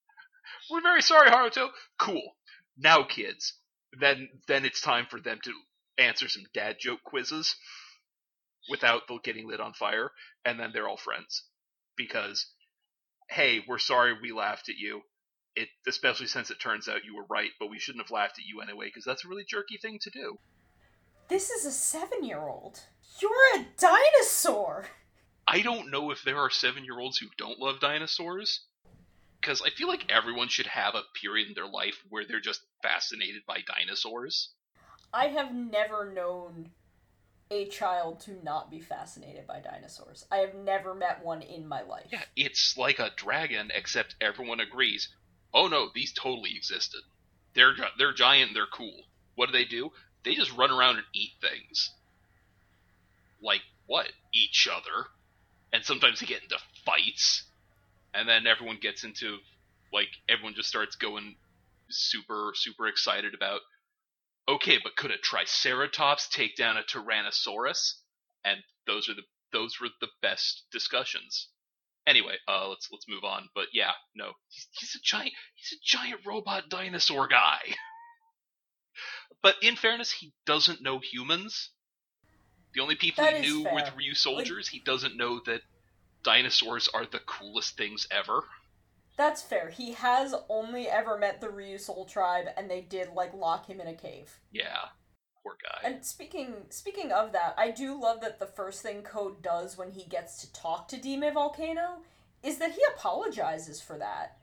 We're very sorry, Haruto. Cool. Now, kids, then then it's time for them to answer some dad joke quizzes without getting lit on fire, and then they're all friends because hey, we're sorry we laughed at you. It especially since it turns out you were right, but we shouldn't have laughed at you anyway because that's a really jerky thing to do. This is a seven-year-old. You're a dinosaur. I don't know if there are seven-year-olds who don't love dinosaurs because I feel like everyone should have a period in their life where they're just fascinated by dinosaurs. I have never known a child to not be fascinated by dinosaurs. I have never met one in my life. Yeah, it's like a dragon, except everyone agrees. Oh no, these totally existed. They're they're giant. They're cool. What do they do? They just run around and eat things. Like what? Each other, and sometimes they get into fights, and then everyone gets into like everyone just starts going super super excited about okay, but could a Triceratops take down a Tyrannosaurus? And those are the those were the best discussions. Anyway, uh, let's let's move on. But yeah, no, he's, he's a giant he's a giant robot dinosaur guy. but in fairness, he doesn't know humans. The only people That he knew fair. were the Ryusoulgers. He doesn't know that dinosaurs are the coolest things ever. That's fair. He has only ever met the Ryusoul Tribe, and they did like lock him in a cave. Yeah, poor guy. And speaking speaking of that, I do love that the first thing Ko does when he gets to talk to Dime Volcano is that he apologizes for that.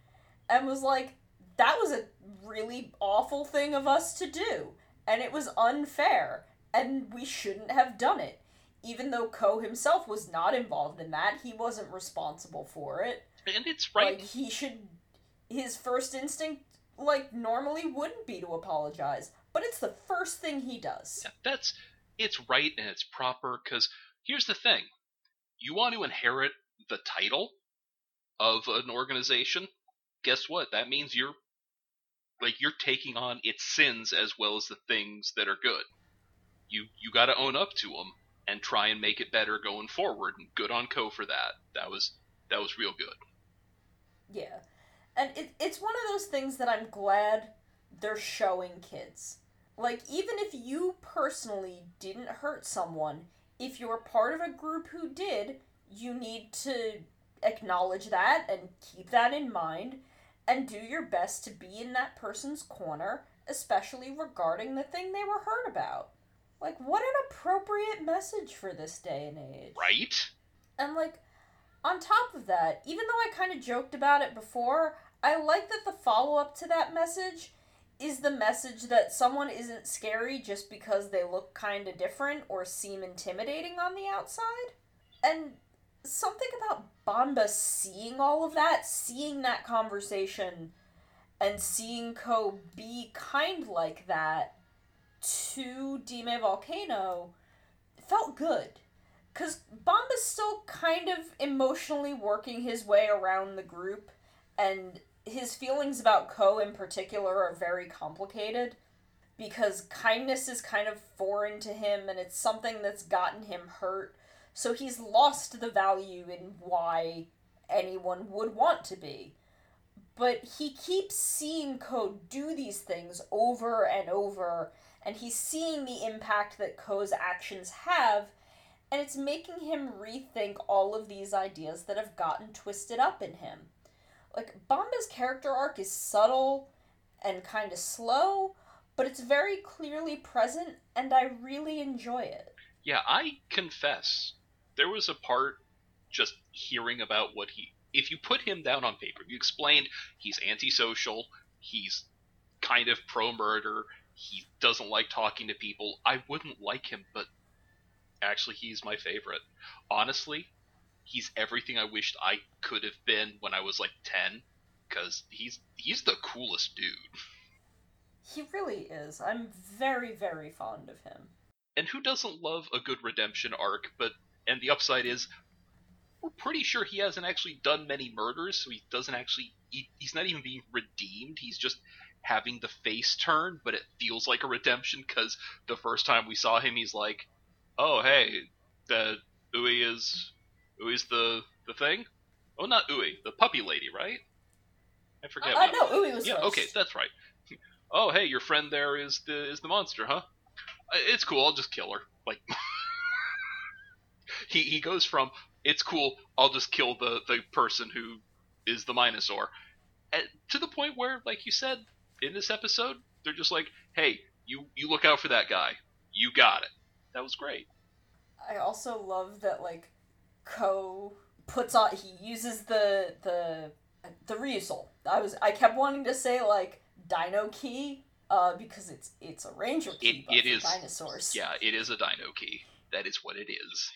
And was like, that was a really awful thing of us to do. And it was unfair. And we shouldn't have done it. Even though Ko himself was not involved in that, he wasn't responsible for it. and it's right. Like he should his first instinct like normally wouldn't be to apologize, but it's the first thing he does. Yeah, that's it's right and it's proper because here's the thing you want to inherit the title of an organization guess what that means you're like you're taking on its sins as well as the things that are good you you got to own up to them and try and make it better going forward and good on Ko for that that was that was real good Yeah. And it, it's one of those things that I'm glad they're showing kids. Like, even if you personally didn't hurt someone, if you're part of a group who did, you need to acknowledge that and keep that in mind and do your best to be in that person's corner, especially regarding the thing they were hurt about. Like, what an appropriate message for this day and age. right And like on top of that, even though I kind of joked about it before, I like that the follow up to that message is the message that someone isn't scary just because they look kind of different or seem intimidating on the outside. And something about Bamba seeing all of that, seeing that conversation, and seeing Ko be kind like that to Dime Volcano felt good. Because Bamba's still kind of emotionally working his way around the group, and his feelings about Ko in particular are very complicated. Because kindness is kind of foreign to him, and it's something that's gotten him hurt. So he's lost the value in why anyone would want to be. But he keeps seeing Ko do these things over and over, and he's seeing the impact that Ko's actions have, and it's making him rethink all of these ideas that have gotten twisted up in him. Like, Bamba's character arc is subtle and kind of slow, but it's very clearly present, and I really enjoy it. Yeah, I confess, there was a part just hearing about what he. If you put him down on paper, you explained he's antisocial, he's kind of pro murder, he doesn't like talking to people, I wouldn't like him, but actually, he's my favorite. Honestly, he's everything I wished I could have been when I was like 10, because he's, he's the coolest dude. He really is. I'm very, very fond of him. And who doesn't love a good redemption arc? But and the upside is, we're pretty sure he hasn't actually done many murders, so he doesn't actually. He, he's not even being redeemed. He's just having the face turn, but it feels like a redemption because the first time we saw him, he's like, "Oh hey, the Ui is Ui's the the thing. Oh, not Ui, the puppy lady, right? I forget. Uh, no, Ui was yeah, first. okay, that's right. Oh, hey, your friend there is the is the monster, huh? Uh, It's cool. I'll just kill her. Like he he goes from it's cool. I'll just kill the the person who is the Minosaur, and to the point where, like you said in this episode, they're just like, hey, you you look out for that guy. You got it. That was great. I also love that like Ko puts on he uses the the the Ryusoul. I was I kept wanting to say like Dino Key uh because it's it's a Ranger key It- but it for dinosaurs. Yeah, it is a Dino key. that is what it is.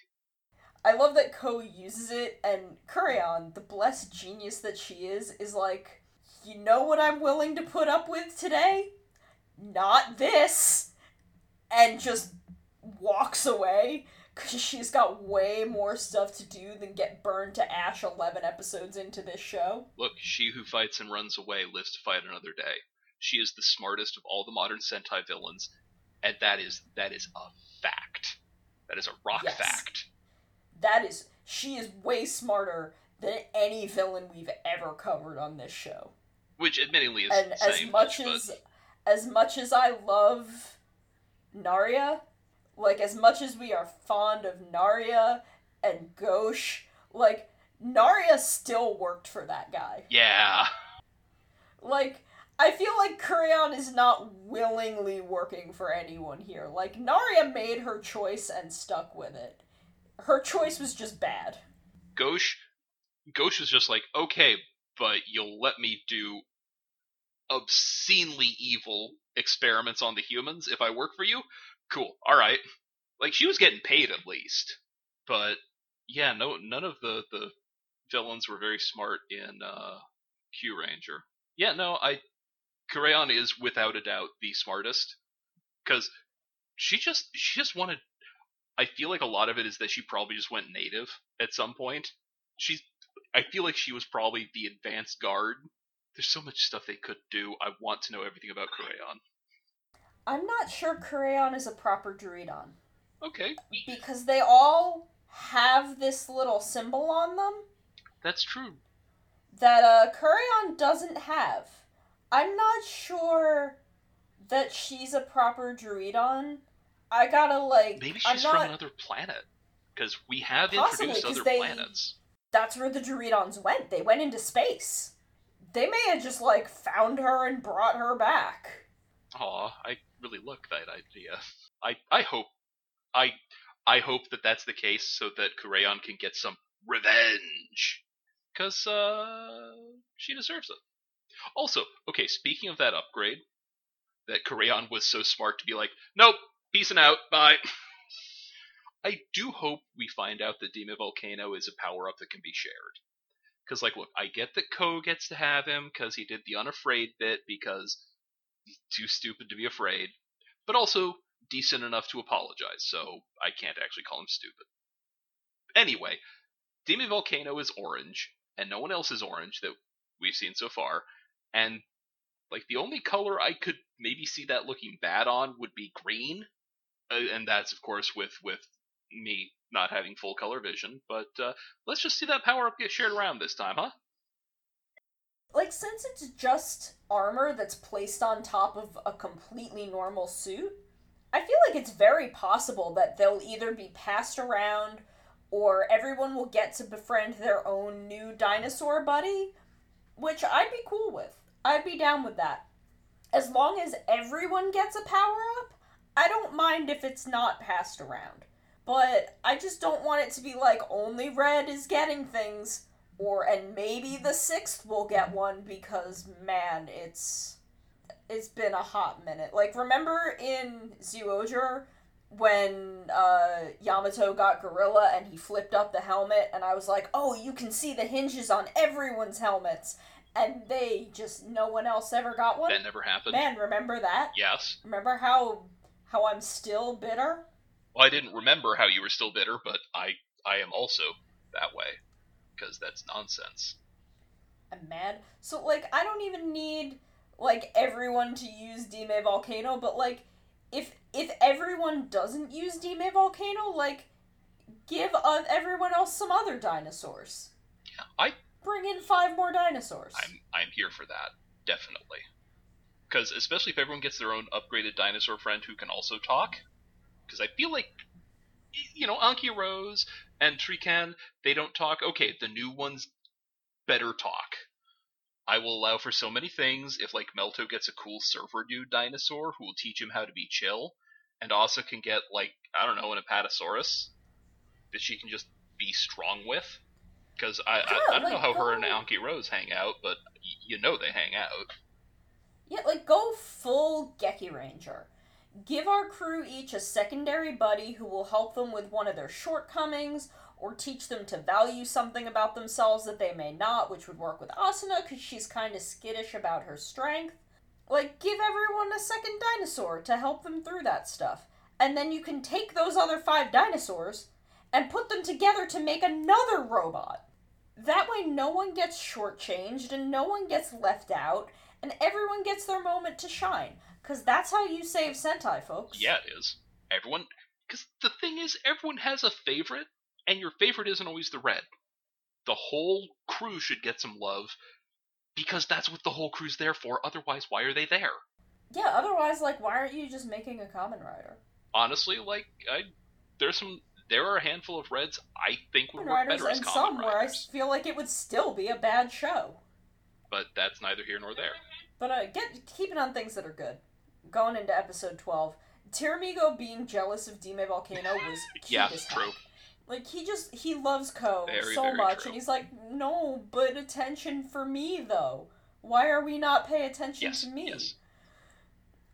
I love that Ko uses it, and Kureon, the blessed genius that she is, is like, you know what I'm willing to put up with today? Not this! And just walks away because she's got way more stuff to do than get burned to ash 11 episodes into this show. Look, she who fights and runs away lives to fight another day. She is the smartest of all the modern Sentai villains, and that is that is a fact. That is a rock yes. fact. That is she is way smarter than any villain we've ever covered on this show. Which admittedly is and as much, much as but... as much as I love Naria, like as much as we are fond of Naria and Gauche, like Naria still worked for that guy. Yeah. Like I feel like Kureon is not willingly working for anyone here. Like Naria made her choice and stuck with it. Her choice was just bad. Gauche Gauche was just like, "Okay, but you'll let me do obscenely evil experiments on the humans if I work for you? cool, all right. Like she was getting paid at least, but yeah, no, none of the the villains were very smart in uh, Kyuranger. Yeah, no, I Kureon is without a doubt the smartest because she just she just wanted. I feel like a lot of it is that she probably just went native at some point. She's. I feel like she was probably the advanced guard. There's so much stuff they could do. I want to know everything about Kureon. I'm not sure Kureon is a proper Druidon. Okay. Because they all have this little symbol on them. That's true. That uh Kureon doesn't have. I'm not sure that she's a proper Druidon. I gotta like. Maybe she's not... from another planet. Because we have Possibly, introduced other they... planets. That's where the Druidons went. They went into space. They may have just like found her and brought her back. Aw, I really like that idea. I I hope I I hope that that's the case so that Kureon can get some revenge. Cause uh she deserves it. Also, okay, speaking of that upgrade, that Kureon was so smart to be like, nope, peacing out, bye. I do hope we find out that Dime Volcano is a power up that can be shared. Because, like, look, I get that Ko gets to have him because he did the unafraid bit because he's too stupid to be afraid, but also decent enough to apologize, so I can't actually call him stupid. Anyway, Dime Volcano is orange, and no one else is orange that we've seen so far, and like the only color I could maybe see that looking bad on would be green, and that's of course with with me not having full color vision. But uh, let's just see that power up get shared around this time, huh? like since it's just armor that's placed on top of a completely normal suit, I feel like it's very possible that they'll either be passed around or everyone will get to befriend their own new dinosaur buddy, which I'd be cool with. I'd be down with that. As long as everyone gets a power up, I don't mind if it's not passed around. But I just don't want it to be like only Red is getting things or and maybe the sixth will get one because man, it's it's been a hot minute. Like remember in Zyuohger when uh, Yamato got Gorilla and he flipped up the helmet, and I was like, oh, you can see the hinges on everyone's helmets, and they just no one else ever got one. That never happened. Man, remember that? Yes. Remember how how I'm still bitter? Well, I didn't remember how you were still bitter, but I I am also that way because that's nonsense. I'm mad. So like I don't even need like everyone to use Dime Volcano, but like if if everyone doesn't use Dime Volcano, like give uh, everyone else some other dinosaurs. Yeah, I bring in five more dinosaurs. I'm I'm here for that definitely. Because especially if everyone gets their own upgraded dinosaur friend who can also talk, because I feel like you know Anki Rose and Trikan, they don't talk. Okay, the new ones better talk. I will allow for so many things if like Melto gets a cool surfer dude dinosaur who will teach him how to be chill, and also can get like I don't know an Apatosaurus that she can just be strong with. Because I, yeah, I, I don't like, know how her and Anki Rose hang out, but y- you know they hang out. Yeah, like go full Gekiranger. Give our crew each a secondary buddy who will help them with one of their shortcomings or teach them to value something about themselves that they may not, which would work with Asuna because she's kind of skittish about her strength. Like, give everyone a second dinosaur to help them through that stuff. And then you can take those other five dinosaurs and put them together to make another robot. That way, no one gets shortchanged and no one gets left out, and everyone gets their moment to shine. Because that's how you save Sentai, folks. Yeah, it is. Everyone. Because the thing is, everyone has a favorite, and your favorite isn't always the red. The whole crew should get some love because that's what the whole crew's there for. Otherwise, why are they there? Yeah, otherwise, like, why aren't you just making a Kamen Rider? Honestly, like, I there's some there are a handful of reds I think would work better as and some where I feel like it would still be a bad show. But that's neither here nor there. But uh, get keeping on things that are good. Going into episode twelve, Tyramigo being jealous of Dime Volcano was cute yeah, true. Like he just he loves Ko very, so very much, true. and he's like, no, but attention for me though. Why are we not paying attention yes, to me? Yes.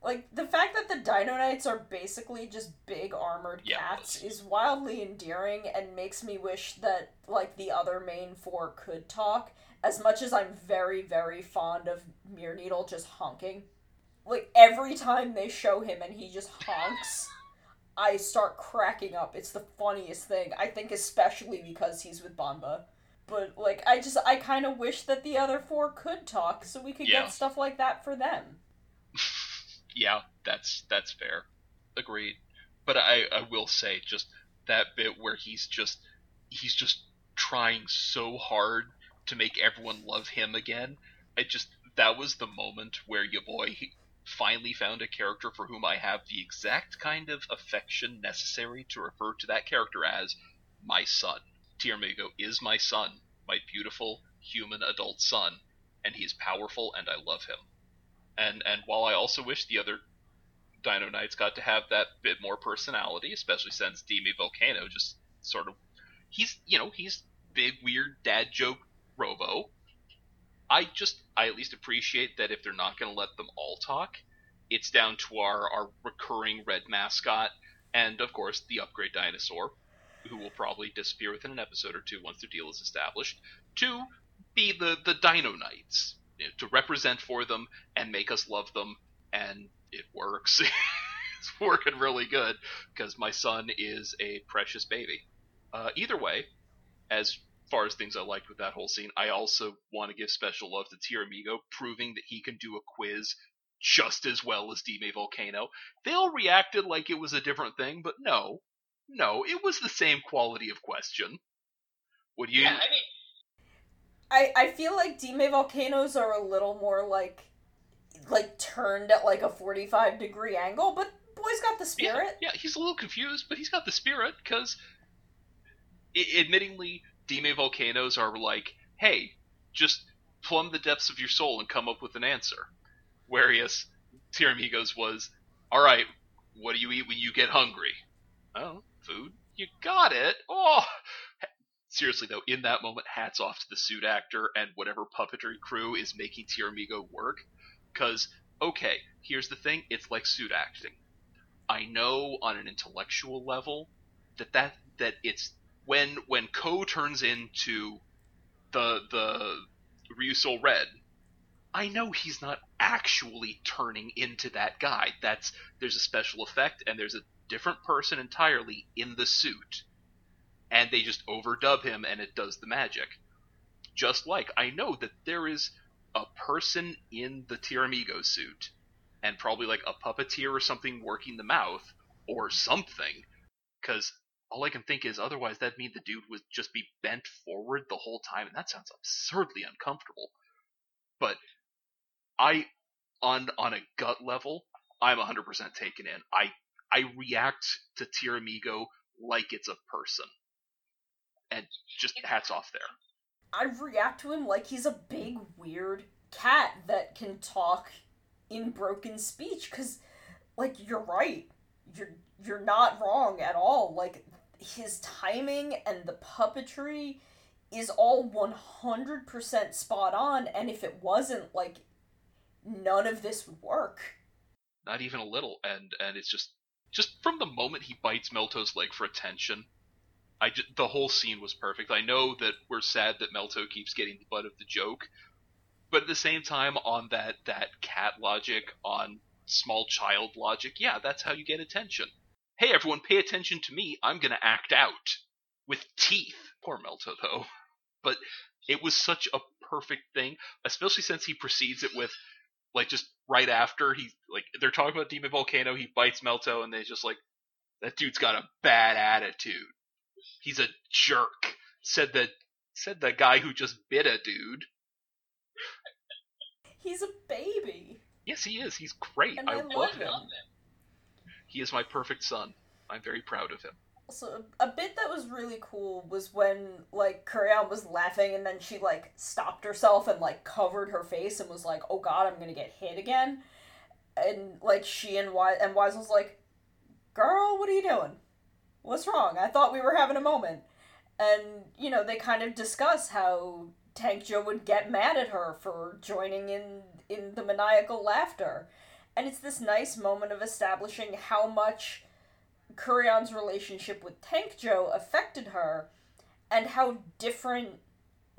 Like the fact that the Dino Knights are basically just big armored yeah, cats is wildly endearing and makes me wish that like the other main four could talk. As much as I'm very very fond of Milnedle just honking, like every time they show him and he just honks. I start cracking up. It's the funniest thing. I think especially because he's with Bamba. But like I just I kind of wish that the other four could talk so we could yeah. get stuff like that for them. yeah, that's that's fair. Agreed. But I I will say just that bit where he's just he's just trying so hard to make everyone love him again. I just that was the moment where your boy finally found a character for whom I have the exact kind of affection necessary to refer to that character as my son. Tyramigo is my son, my beautiful human adult son, and he's powerful and I love him. And and while I also wish the other Dino Knights got to have that bit more personality, especially since Dime Volcano just sort of he's you know, he's big weird dad joke robo I just I at least appreciate that if they're not going to let them all talk, it's down to our our recurring red mascot and of course the upgrade dinosaur, who will probably disappear within an episode or two once their deal is established, to be the the Dino Knights you know, to represent for them and make us love them, and it works. it's working really good because my son is a precious baby. Uh, either way, as far as things I liked with that whole scene, I also want to give special love to Tyramigo, proving that he can do a quiz just as well as Dime Volcano. They all reacted like it was a different thing, but no, no, it was the same quality of question. Would you? Yeah, I mean, I I feel like Dime Volcano's are a little more like like turned at like a forty five degree angle, but boy's got the spirit. Yeah, yeah, he's a little confused, but he's got the spirit because, admittingly, Dime Volcano's are like, hey, just plumb the depths of your soul and come up with an answer. Whereas Tyramigo's was, all right, what do you eat when you get hungry? Oh, food. You got it. Oh, seriously though, in that moment, hats off to the suit actor and whatever puppetry crew is making Tyramigo work. Because, okay, here's the thing: it's like suit acting. I know on an intellectual level that that that it's when when Ko turns into the the Ryusoul Red, I know he's not actually turning into that guy. That's there's a special effect and there's a different person entirely in the suit. And they just overdub him and it does the magic. Just like I know that there is a person in the Tyramigo suit and probably like a puppeteer or something working the mouth or something cuz all I can think is otherwise that'd mean the dude would just be bent forward the whole time, and that sounds absurdly uncomfortable. But I, on on a gut level, I'm 100% taken in. I I react to Tyramigo like it's a person, and just hats off there. I react to him like he's a big weird cat that can talk in broken speech because like you're right you're you're not wrong at all like his timing and the puppetry is all 100% spot on and if it wasn't like none of this would work not even a little. And and it's just just from the moment he bites Melto's leg for attention, I just, the whole scene was perfect. I know that we're sad that Melto keeps getting the butt of the joke, but at the same time, on that that cat logic, on small child logic, yeah, that's how you get attention. Hey, everyone, pay attention to me. I'm gonna act out with teeth. Poor Melto, though. But it was such a perfect thing, especially since he precedes it with like just right after he like they're talking about Dime Volcano, he bites Melto, and they just like that dude's got a bad attitude. He's a jerk. Said the said the guy who just bit a dude. He's a baby. Yes, he is. He's great. I, I love love him. him. He is my perfect son. I'm very proud of him. So a bit that was really cool was when like Kureon was laughing and then she like stopped herself and like covered her face and was like, "Oh God, I'm gonna get hit again," and like she and Wise and Wise was like, "Girl, what are you doing? What's wrong? I thought we were having a moment." And you know they kind of discuss how Tank Joe would get mad at her for joining in in the maniacal laughter, and it's this nice moment of establishing how much Kureon's relationship with Tank Joe affected her and how different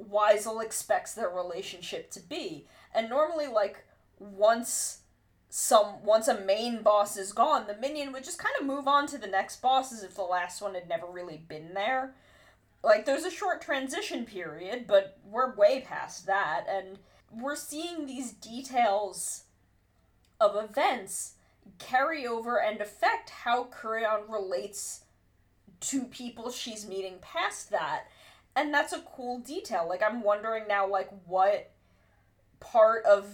Wiseru expects their relationship to be. And normally like once some once a main boss is gone, the minion would just kind of move on to the next boss as if the last one had never really been there. Like there's a short transition period, but we're way past that and we're seeing these details of events carry over and affect how Kureon relates to people she's meeting past that. And that's a cool detail. Like I'm wondering now like what part of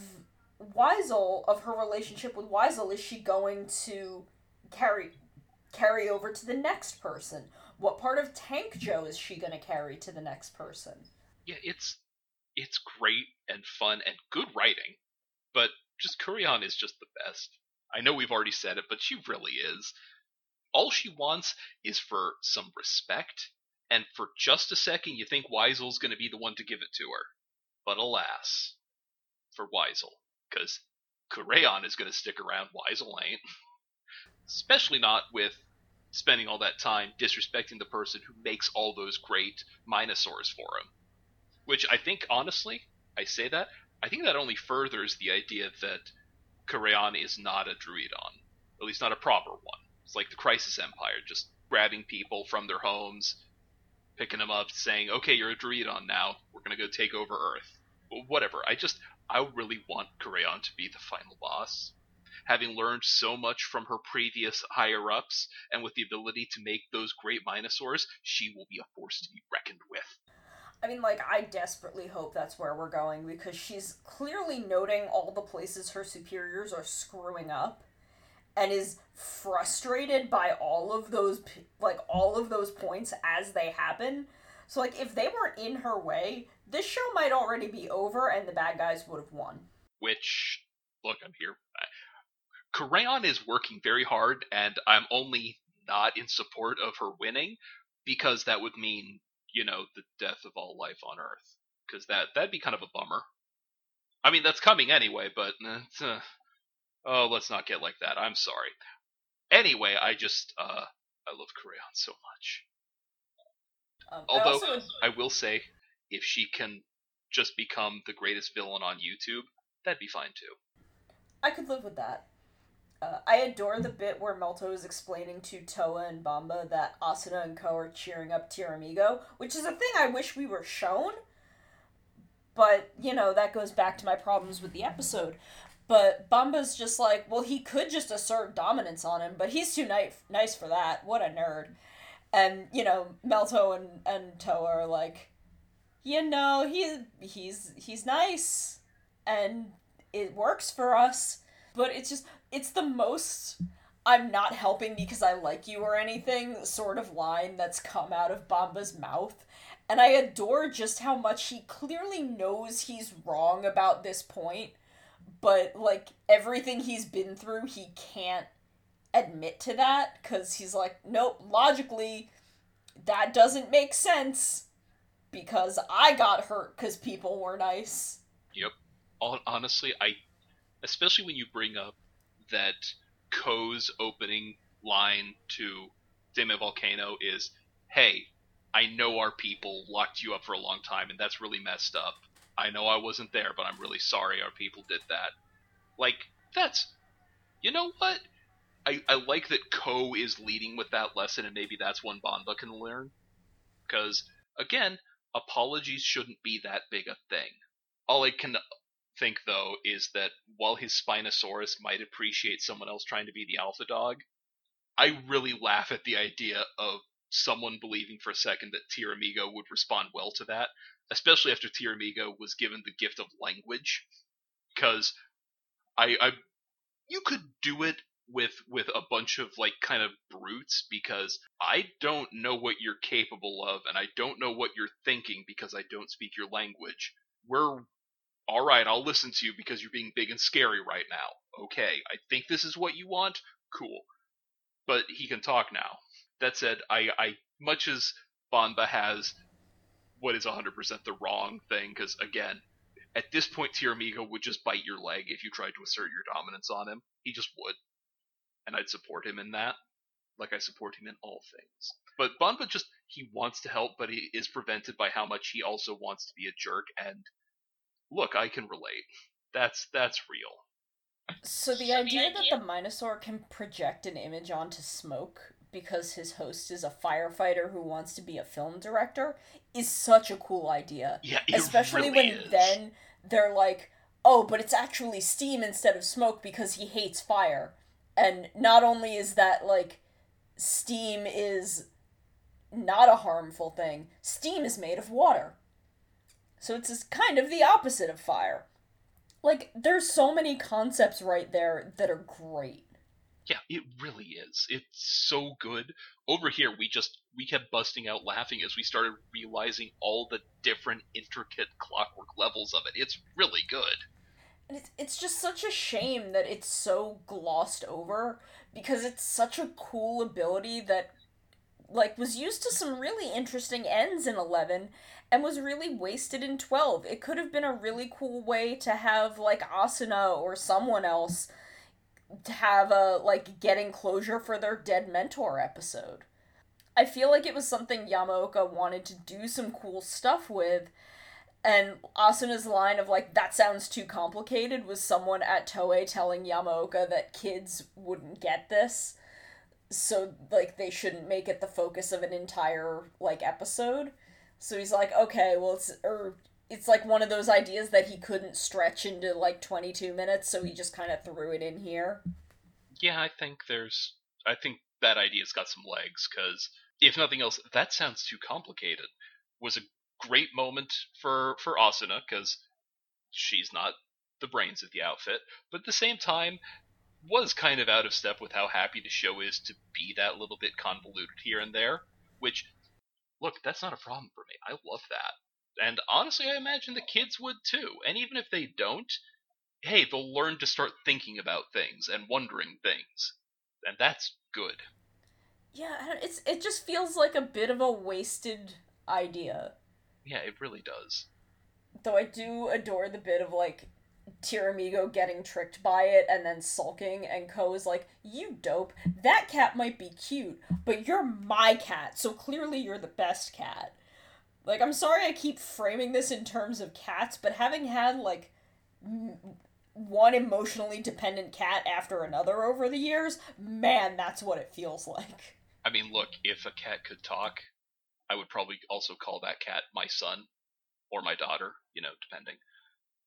Wiseru of her relationship with Wiseru is she going to carry carry over to the next person? What part of Tank Joe is she going to carry to the next person? Yeah, it's it's great and fun and good writing, but just Kureon is just the best. I know we've already said it, but she really is. All she wants is for some respect, and for just a second you think Wiseru's going to be the one to give it to her. But alas, for Wiseru, because Kureon is going to stick around, Wiseru ain't. Especially not with spending all that time disrespecting the person who makes all those great Minosaurs for him. Which I think, honestly, I say that, I think that only furthers the idea that Kureon is not a Druidon. At least not a proper one. It's like the Crisis Empire, just grabbing people from their homes, picking them up, saying, okay, you're a Druidon now, we're gonna go take over Earth. Whatever. I just, I really want Kureon to be the final boss. Having learned so much from her previous higher ups, and with the ability to make those great Minosaurs, she will be a force to be reckoned with. I mean, like, I desperately hope that's where we're going because she's clearly noting all the places her superiors are screwing up and is frustrated by all of those, like, all of those points as they happen. So, like, if they weren't in her way, this show might already be over and the bad guys would have won. Which, look, I'm here. Kureon is working very hard, and I'm only not in support of her winning because that would mean you know, the death of all life on Earth, because that that'd be kind of a bummer. I mean, that's coming anyway, but uh, oh, let's not get like that. I'm sorry. Anyway, I just uh, I love Kureon so much. Um, Although I, also, I will say, if she can just become the greatest villain on YouTube, that'd be fine too. I could live with that. Uh, I adore the bit where Melto is explaining to Towa and Bamba that Asuna and Ko are cheering up Tyramigo, which is a thing I wish we were shown. But, you know, that goes back to my problems with the episode. But Bamba's just like, well, he could just assert dominance on him, but he's too ni- nice for that. What a nerd. And, you know, Melto and, and Towa are like, you know, he, he's, he's nice. And it works for us. But it's just, it's the most I'm not helping because I like you or anything sort of line that's come out of Bamba's mouth. And I adore just how much he clearly knows he's wrong about this point, but like everything he's been through, he can't admit to that because he's like, nope, logically, that doesn't make sense because I got hurt because people were nice. Yep. Honestly, I, especially when you bring up that Ko's opening line to Dime Volcano is, "Hey, I know our people locked you up for a long time, and that's really messed up. I know I wasn't there, but I'm really sorry our people did that." Like that's, you know what? I, I like that Ko is leading with that lesson, and maybe that's one Bamba can learn. Because again, apologies shouldn't be that big a thing. All I can think though is that while his Spinosaurus might appreciate someone else trying to be the alpha dog, I really laugh at the idea of someone believing for a second that Tyramigo would respond well to that, especially after Tyramigo was given the gift of language. Because I, I, you could do it with with a bunch of like kind of brutes because I don't know what you're capable of and I don't know what you're thinking because I don't speak your language. We're all right, I'll listen to you because you're being big and scary right now. Okay, I think this is what you want. Cool. But he can talk now. That said, I, I much as Bamba has what is 100% the wrong thing, because again, at this point, Tyramigo would just bite your leg if you tried to assert your dominance on him. He just would. And I'd support him in that, like I support him in all things. But Bamba just, he wants to help, but he is prevented by how much he also wants to be a jerk, and look, I can relate. That's that's real. So the idea that the Minosaur can project an image onto smoke because his host is a firefighter who wants to be a film director is such a cool idea. Yeah, especially really when is. then they're like, "Oh, but it's actually steam instead of smoke because he hates fire." And not only is that like steam is not a harmful thing, steam is made of water. So it's kind of the opposite of fire. Like, there's so many concepts right there that are great. Yeah, it really is. It's so good. Over here, we just we kept busting out laughing as we started realizing all the different intricate clockwork levels of it. It's really good. And it's it's just such a shame that it's so glossed over because it's such a cool ability that like was used to some really interesting ends in 11 and was really wasted in 12. It could have been a really cool way to have like Asuna or someone else have a like getting closure for their dead mentor episode. I feel like it was something Yamaoka wanted to do some cool stuff with and Asuna's line of like that sounds too complicated was someone at Toei telling Yamaoka that kids wouldn't get this. So like they shouldn't make it the focus of an entire like episode. So he's like, okay, well, it's or it's like one of those ideas that he couldn't stretch into like 22 minutes, so he just kind of threw it in here. Yeah, I think there's. I think that idea's got some legs because if nothing else, that sounds too complicated. Was a great moment for for Asuna because she's not the brains of the outfit, but at the same time was kind of out of step with how happy the show is to be that little bit convoluted here and there, which look, that's not a problem for me. I love that. And honestly, I imagine the kids would too. And even if they don't, hey, they'll learn to start thinking about things and wondering things. And that's good. Yeah, it's it just feels like a bit of a wasted idea. Yeah, it really does. Though I do adore the bit of like Tyramigo getting tricked by it and then sulking, and Ko is like, You dope. That cat might be cute, but you're my cat, so clearly you're the best cat. Like, I'm sorry I keep framing this in terms of cats, but having had, like, m- one emotionally dependent cat after another over the years, man, that's what it feels like. I mean, look, if a cat could talk, I would probably also call that cat my son or my daughter, you know, depending.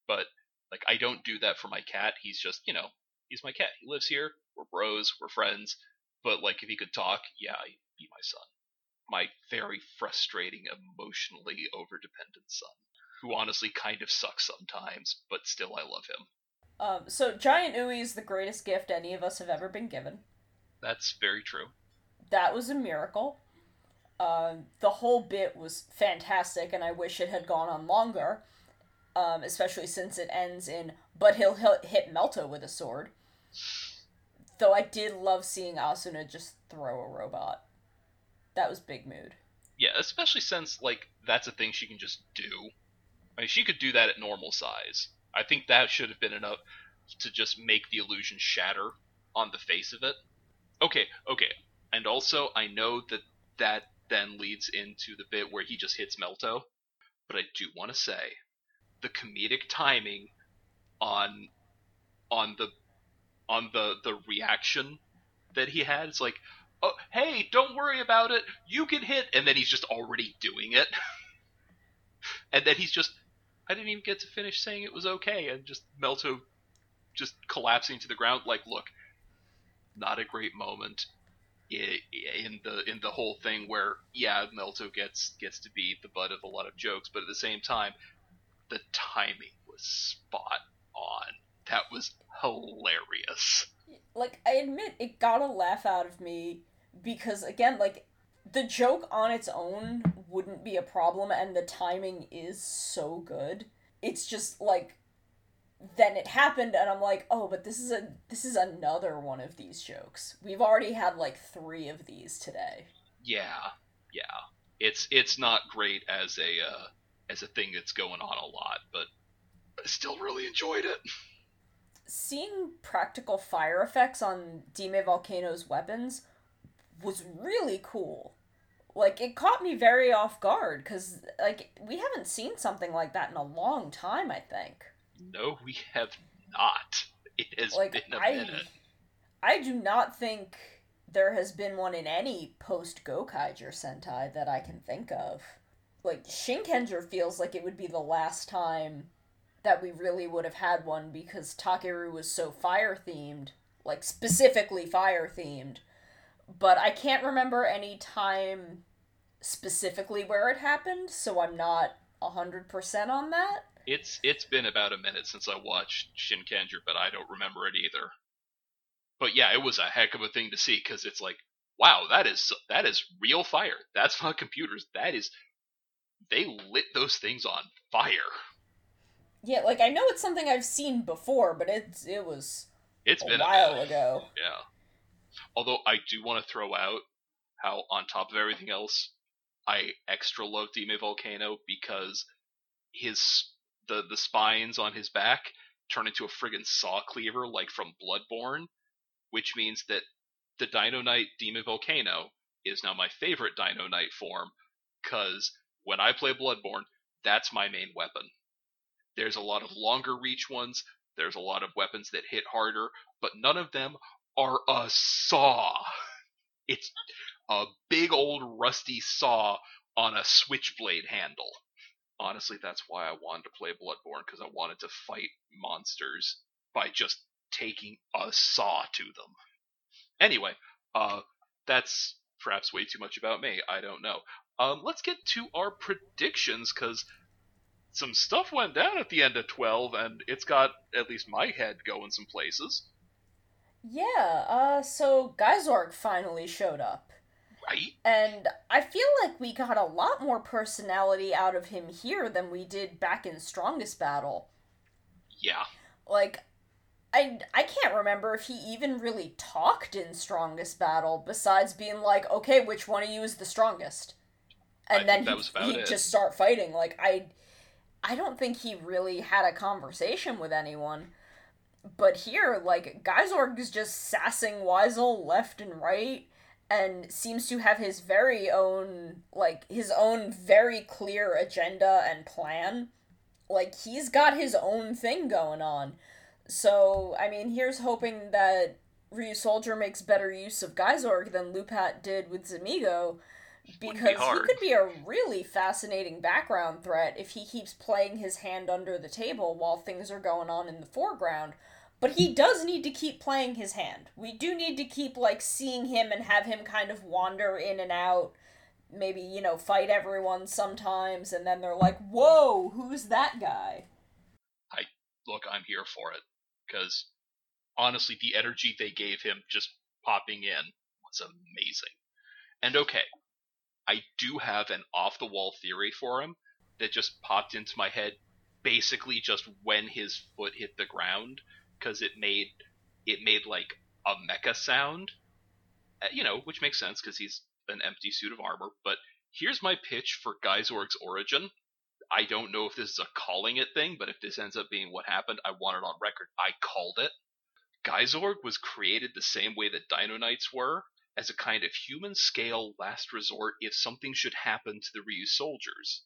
But like I don't do that for my cat. He's just, you know, he's my cat. He lives here. We're bros. We're friends. But like if he could talk, yeah, he'd be my son. My very frustrating, emotionally overdependent son, who honestly kind of sucks sometimes, but still I love him. Um, so Giant Ui is the greatest gift any of us have ever been given. That's very true. That was a miracle. Uh, the whole bit was fantastic, and I wish it had gone on longer um, especially since it ends in "But he'll, hit Melto with a sword." Though I did love seeing Asuna just throw a robot. That was big mood. Yeah, especially since like that's a thing she can just do. I mean, she could do that at normal size. I think that should have been enough to just make the illusion shatter on the face of it. Okay, okay. And also, I know that that then leads into the bit where he just hits Melto, but I do want to say the comedic timing on on the on the the reaction that he had. It's like, oh, hey, don't worry about it. You can hit, and then he's just already doing it, and then he's just, I didn't even get to finish saying it was okay, and just Melto just collapsing to the ground. Like, look, not a great moment in the in the whole thing where yeah Melto gets gets to be the butt of a lot of jokes, but at the same time, the timing was spot on. That was hilarious. Like I admit, it got a laugh out of me because again, like the joke on its own wouldn't be a problem, and the timing is so good. It's just like then it happened and i'm like oh but this is a this is another one of these jokes we've already had like three of these today yeah yeah it's it's not great as a uh, as a thing that's going on a lot but i still really enjoyed it seeing practical fire effects on dime volcano's weapons was really cool like it caught me very off guard because like we haven't seen something like that in a long time i think no, we have not. It has like, been a I, minute. I do not think there has been one in any post Gokaiger Sentai that I can think of. Like Shinkenger feels like it would be the last time that we really would have had one because Takeru was so fire themed, like specifically fire themed. But I can't remember any time specifically where it happened, so I'm not 100% on that. It's it's been about a minute since I watched Shinkenger, but I don't remember it either. But yeah, it was a heck of a thing to see because it's like, wow, that is that is real fire. That's not computers. That is they lit those things on fire. Yeah, like I know it's something I've seen before, but it's it was it's a been while a ago. Yeah. Although I do want to throw out how on top of everything else, I extra love Dime Volcano because his the the spines on his back turn into a friggin' saw cleaver like from Bloodborne, which means that the Dino Knight Dime Volcano is now my favorite Dino Knight form, because when I play Bloodborne, that's my main weapon. There's a lot of longer reach ones, there's a lot of weapons that hit harder, but none of them are a saw. It's a big old rusty saw on a switchblade handle honestly, that's why I wanted to play Bloodborne because I wanted to fight monsters by just taking a saw to them. Anyway, uh, that's perhaps way too much about me. I don't know. Um, let's get to our predictions because some stuff went down at the end of 12 and it's got at least my head going some places. Yeah, uh, so Gaisorg finally showed up. Right. And I feel like we got a lot more personality out of him here than we did back in Strongest Battle. Yeah. Like, I, I can't remember if he even really talked in Strongest Battle besides being like, okay, which one of you is the strongest? And I then he, he'd just start fighting. Like, I, I don't think he really had a conversation with anyone. But here, like, Gaisorg is just sassing Wiseru left and right and seems to have his very own like his own very clear agenda and plan like he's got his own thing going on so i mean here's hoping that Ryusoulger makes better use of Gaisorg than LuPat did with Zamigo because be he could be a really fascinating background threat if he keeps playing his hand under the table while things are going on in the foreground but he does need to keep playing his hand. We do need to keep like seeing him and have him kind of wander in and out. Maybe, you know, fight everyone sometimes and then they're like, "Whoa, who's that guy?" I look, I'm here for it cuz honestly the energy they gave him just popping in was amazing. And okay, I do have an off the wall theory for him that just popped into my head basically just when his foot hit the ground because it made it made like a mecha sound, uh, you know, which makes sense because he's an empty suit of armor. But here's my pitch for Gaisorg's origin. I don't know if this is a calling it thing, but if this ends up being what happened, I want it on record. I called it. Gaisorg was created the same way that Dino Knights were, as a kind of human scale last resort if something should happen to the Ryusoulgers.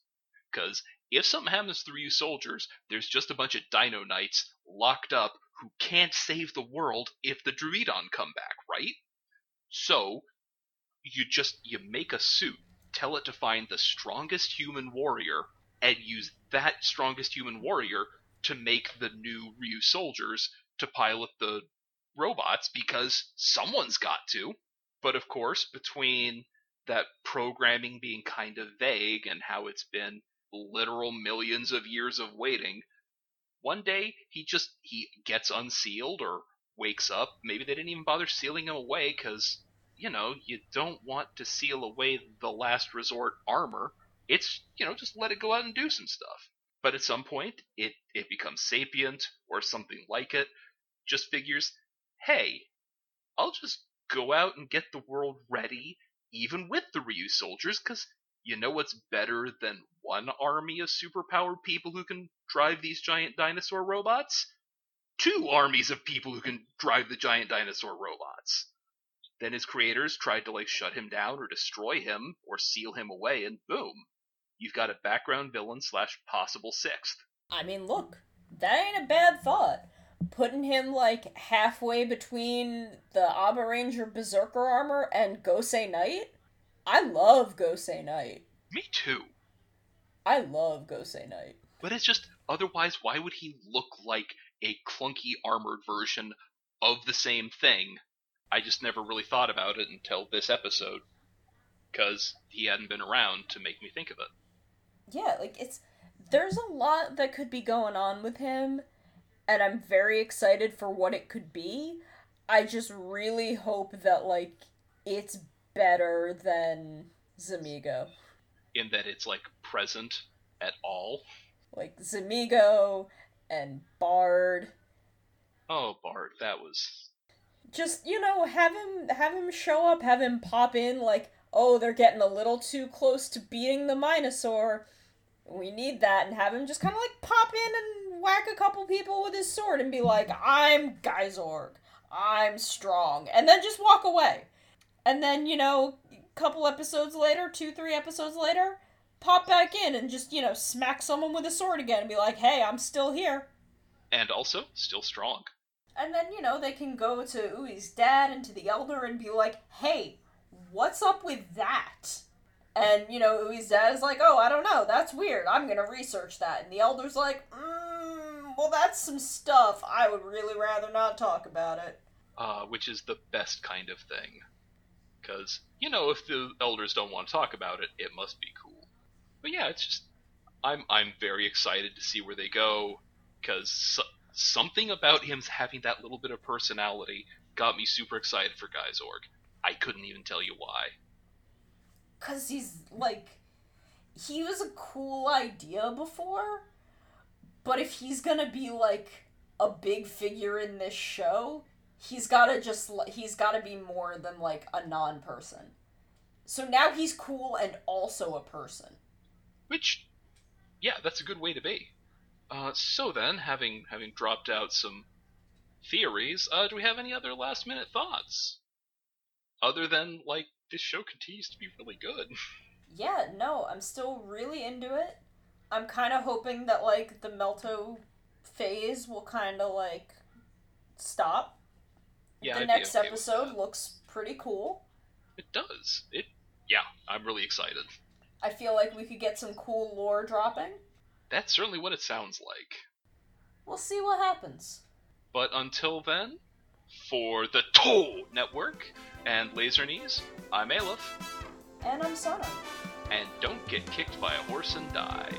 Because if something happens to the Ryusoulgers, there's just a bunch of Dino Knights locked up who can't save the world if the Druidon come back, right? So, you just you make a suit, tell it to find the strongest human warrior, and use that strongest human warrior to make the new Ryusoulgers to pilot the robots because someone's got to. But of course, between that programming being kind of vague and how it's been literal millions of years of waiting, one day he just he gets unsealed or wakes up. Maybe they didn't even bother sealing him away because you know you don't want to seal away the last resort armor. It's you know just let it go out and do some stuff. But at some point, it it becomes sapient or something like it. Just figures, hey, I'll just go out and get the world ready, even with the Ryusoulgers, because you know what's better than one army of superpowered people who can drive these giant dinosaur robots? Two armies of people who can drive the giant dinosaur robots. Then his creators tried to like shut him down or destroy him or seal him away, and boom, you've got a background villain slash possible sixth. I mean, look, that ain't a bad thought. Putting him like halfway between the Abaranger Berserker armor and Gosei Knight? I love Gosei Knight. Me too. I love Gosei Knight. But it's just otherwise, why would he look like a clunky armored version of the same thing? I just never really thought about it until this episode, because he hadn't been around to make me think of it. Yeah, like it's there's a lot that could be going on with him, and I'm very excited for what it could be. I just really hope that like it's better than Zamigo. In that it's like present at all. Like Zamigo and Bard. Oh, Bard, that was just, you know, have him have him show up, have him pop in like, "Oh, they're getting a little too close to beating the Minosaur." We need that and have him just kind of like pop in and whack a couple people with his sword and be like, "I'm Gaisorg. I'm strong." And then just walk away. And then you know a couple episodes later two three episodes later pop back in and just you know smack someone with a sword again and be like hey i'm still here. And also still strong. And then you know they can go to Ui's dad and to the elder and be like hey what's up with that? And you know Ui's dad is like oh i don't know. That's weird. I'm gonna research that. And the elder's like mm, well that's some stuff i would really rather not talk about it uh, which is the best kind of thing because you know if the elders don't want to talk about it, it must be cool. But yeah, it's just I'm I'm very excited to see where they go because so, something about him having that little bit of personality got me super excited for Gaisorg. I couldn't even tell you why. Cause he's like he was a cool idea before, but if he's gonna be like a big figure in this show, he's gotta just he's gotta be more than like a non-person. So now he's cool and also a person. Which yeah that's a good way to be. Uh, so then having having dropped out some theories uh, do we have any other last minute thoughts? Other than like this show continues to be really good. Yeah no i'm still really into it i'm kind of hoping that like the melto phase will kind of like stop yeah, the I'd next okay episode looks pretty cool. It does. It yeah, I'm really excited. I feel like we could get some cool lore dropping. That's certainly what it sounds like. We'll see what happens. But until then, for the Toll Network and Laser Knees, I'm Aleph. And I'm Sana. And don't get kicked by a horse and die.